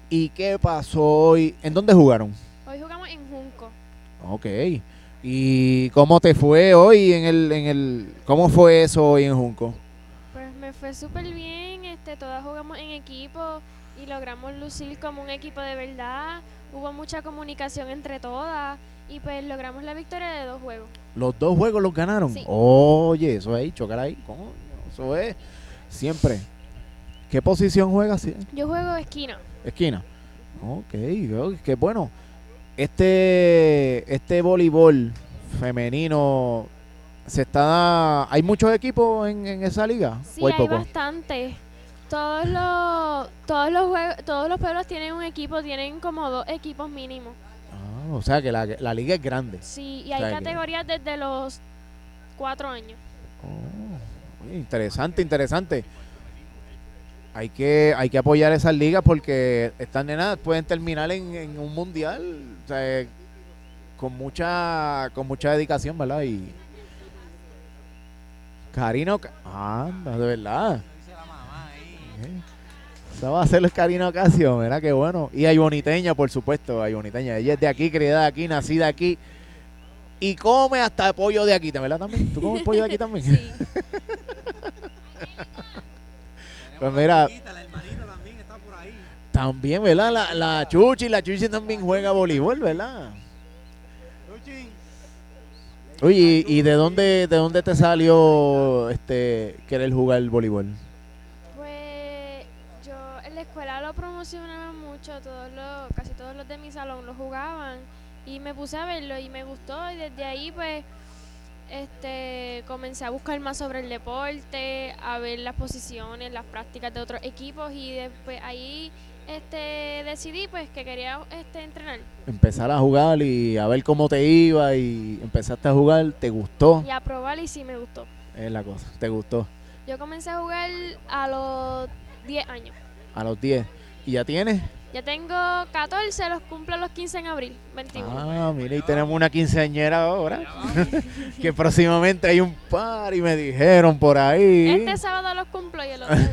¿Y qué pasó hoy? ¿En dónde jugaron? Hoy jugamos en Junco. Ok. ¿Y cómo te fue hoy en el, en el, cómo fue eso hoy en Junco? Pues me fue súper bien, este, todas jugamos en equipo y logramos lucir como un equipo de verdad. Hubo mucha comunicación entre todas y pues logramos la victoria de dos juegos. Los dos juegos los ganaron. Sí. Oye, eso ahí, chocar ahí. coño, Eso es siempre. ¿Qué posición juegas? Yo juego esquina. Esquina. Ok, qué bueno. Este, este voleibol femenino se está. ¿Hay muchos equipos en, en esa liga? Sí, ¿O hay bastante. Todos los todos los juegos, todos los pueblos tienen un equipo, tienen como dos equipos mínimos. Ah, o sea que la, la liga es grande. Sí, y O hay que- categorías desde los cuatro años. Oh, interesante, interesante. Hay que, hay que apoyar esas ligas porque estas nenas pueden terminar en, en un mundial o sea, con mucha con mucha dedicación, ¿verdad? Y Karina, Oca- anda, de verdad. Eh, Esa va a ser Karina Ocasio, ¿verdad? Qué bueno. Y hay boniteña, por supuesto, hay boniteña. Ella es de aquí, criada aquí, nacida aquí. Y come hasta pollo de aquí, ¿verdad? También. ¿Tú comes pollo de aquí también? Sí. <laughs> Pues mira, también, ¿verdad? La, la Chuchi, la Chuchi también juega voleibol, ¿verdad? Oye, ¿y de dónde, de dónde te salió este querer jugar voleibol? Pues yo en la escuela lo promocionaba mucho, todos los, casi todos los de mi salón lo jugaban y me puse a verlo y me gustó y desde ahí pues este comencé a buscar más sobre el deporte, a ver las posiciones, las prácticas de otros equipos y después ahí este decidí pues que quería este entrenar Empezar a jugar y a ver cómo te iba y empezaste a jugar, ¿te gustó? y a probar y sí me gustó. Es la cosa, ¿te gustó? Yo comencé a jugar a los 10 años. A los 10. ¿Y ya tienes? Ya tengo 14, los cumplo los 15 en abril, 21. Ah, mira, y tenemos una quinceañera ahora. <laughs> que próximamente hay un par y me dijeron por ahí. Este sábado los cumplo y el otro. <laughs>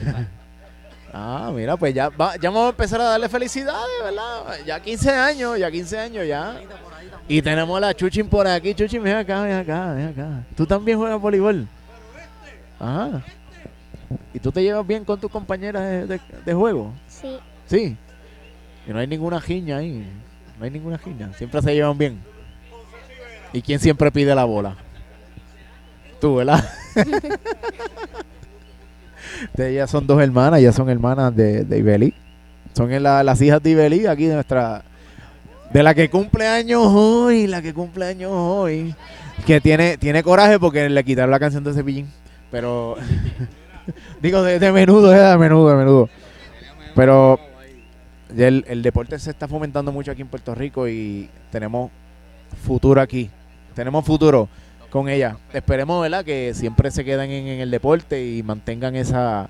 Ah, mira, pues ya, va- ya vamos a empezar a darle felicidades, ¿verdad? Ya 15 años, ya 15 años ya. Y tenemos a la Chuchin por aquí. Chuchin, ven acá, ven acá, ven acá. ¿Tú también juegas voleibol? Ajá. ¿Y tú te llevas bien con tus compañeras de, de- de juego? Sí. Sí. Y no hay ninguna giña ahí. No hay ninguna giña. Siempre se llevan bien. ¿Y quién siempre pide la bola? Tú, ¿verdad? <laughs> Ellas son dos hermanas, ellas son hermanas de, de Ibeli. Son las hijas de Ibeli, aquí de nuestra. De la que cumple años hoy, la que cumple años hoy. Que tiene, tiene coraje porque le quitaron la canción de Cepillín. Pero. <laughs> digo, de, de menudo, eh, de menudo, de menudo. Pero el, el deporte se está fomentando mucho aquí en Puerto Rico y tenemos futuro aquí. Tenemos futuro con ella. Esperemos, ¿verdad? Que siempre se queden en, en el deporte y mantengan esa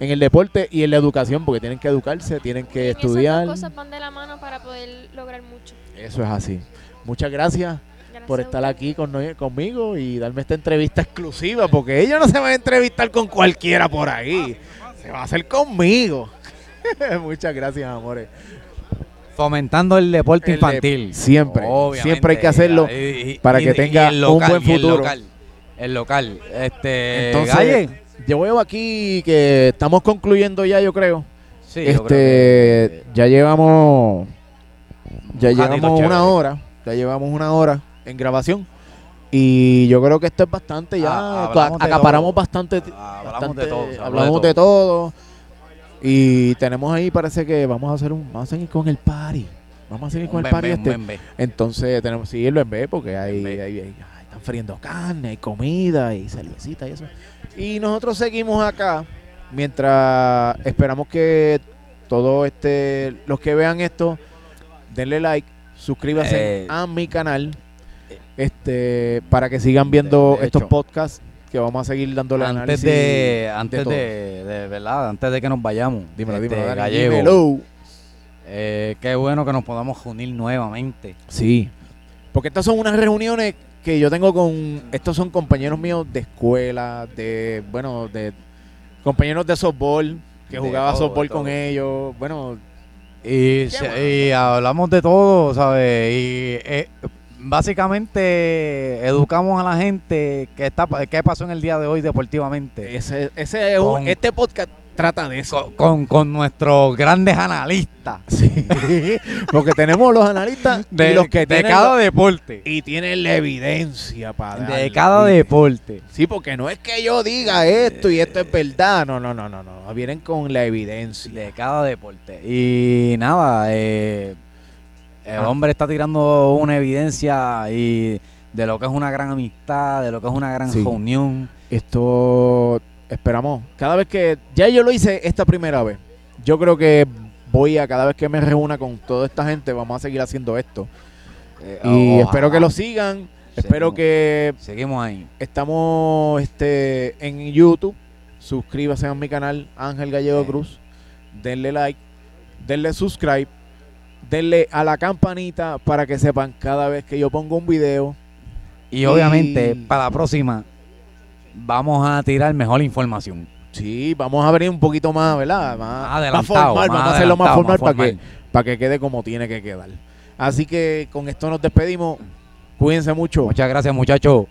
en el deporte y en la educación, porque tienen que educarse, tienen que Esas dos estudiar. cosas van de la mano para poder lograr mucho. Eso es así. Muchas gracias Gracias por estar aquí con, conmigo y darme esta entrevista exclusiva, porque ella no se va a entrevistar con cualquiera por ahí. Se va a hacer conmigo. <laughs> Muchas gracias, amores. Fomentando el deporte El de- infantil. siempre, Obviamente, siempre hay que hacerlo y- para y- que tenga un buen el futuro. local, El local. Este, Entonces, Galle. yo veo aquí que estamos concluyendo ya, yo creo. Sí, yo este, creo que- ya llevamos, ya llevamos una hora, ya llevamos una hora en grabación. Y yo creo que esto es bastante ya, Ah, acaparamos todo. bastante, hablamos bastante- de todo. hablamos de todo. Y tenemos ahí, parece que vamos a hacer un, vamos a seguir con el party. Vamos a seguir con el party este. Entonces tenemos que seguirlo en porque hay, hay- hay- ay, están friendo carne, hay comida y cervecita y eso. Y nosotros seguimos acá mientras esperamos que todos este, los que vean esto, denle like, suscríbanse Eh. a mi canal este para que sigan viendo estos podcasts que vamos a seguir dándole Antes análisis. de, antes de, de- verdad, antes de que nos vayamos, Dímelo, este, dímelo, Gallego, dímelo. eh, qué bueno que nos podamos unir nuevamente. Sí. Porque estas son unas reuniones que yo tengo con. Estos son compañeros míos de escuela, de. Bueno, de. Compañeros de softball, que De jugaba todo, softball con ellos. Bueno, Y, se- y hablamos de todo, ¿sabes? Y eh, básicamente educamos a la gente qué, está, qué pasó en el día de hoy deportivamente. ese, ese es un- Con- este podcast trata de eso. Con, con, con nuestros grandes analistas Sí. <laughs> Porque tenemos los analistas de, y los que de cada lo- deporte. y tienen la evidencia para De darle, cada deporte. Sí, porque no es que yo diga esto y esto es verdad. No, no, no, no, no. Vienen con la evidencia. De cada deporte. Y nada, eh, el Ah. hombre está tirando una evidencia y de lo que es una gran amistad, de lo que es una gran Sí. reunión. Esto esperamos. Cada vez que. Ya yo lo hice esta primera vez. Yo creo que voy a, cada vez que me reúna con toda esta gente, vamos a seguir haciendo esto. Eh, Y espero que lo sigan. Espero que Seguimos ahí. estamos este, en YouTube. Suscríbase a mi canal Ángel Gallego Sí. Cruz. Denle like. Denle subscribe. Denle a la campanita para que sepan cada vez que yo pongo un video. Y obviamente, Y- para la próxima, vamos a tirar mejor información. Sí, vamos a abrir un poquito más, ¿verdad? Más, más Adelantado, formal, más vamos a hacerlo más formal, más para que, formal. para que quede como tiene que quedar. Así que con esto nos despedimos. Cuídense mucho. Muchas gracias, muchachos.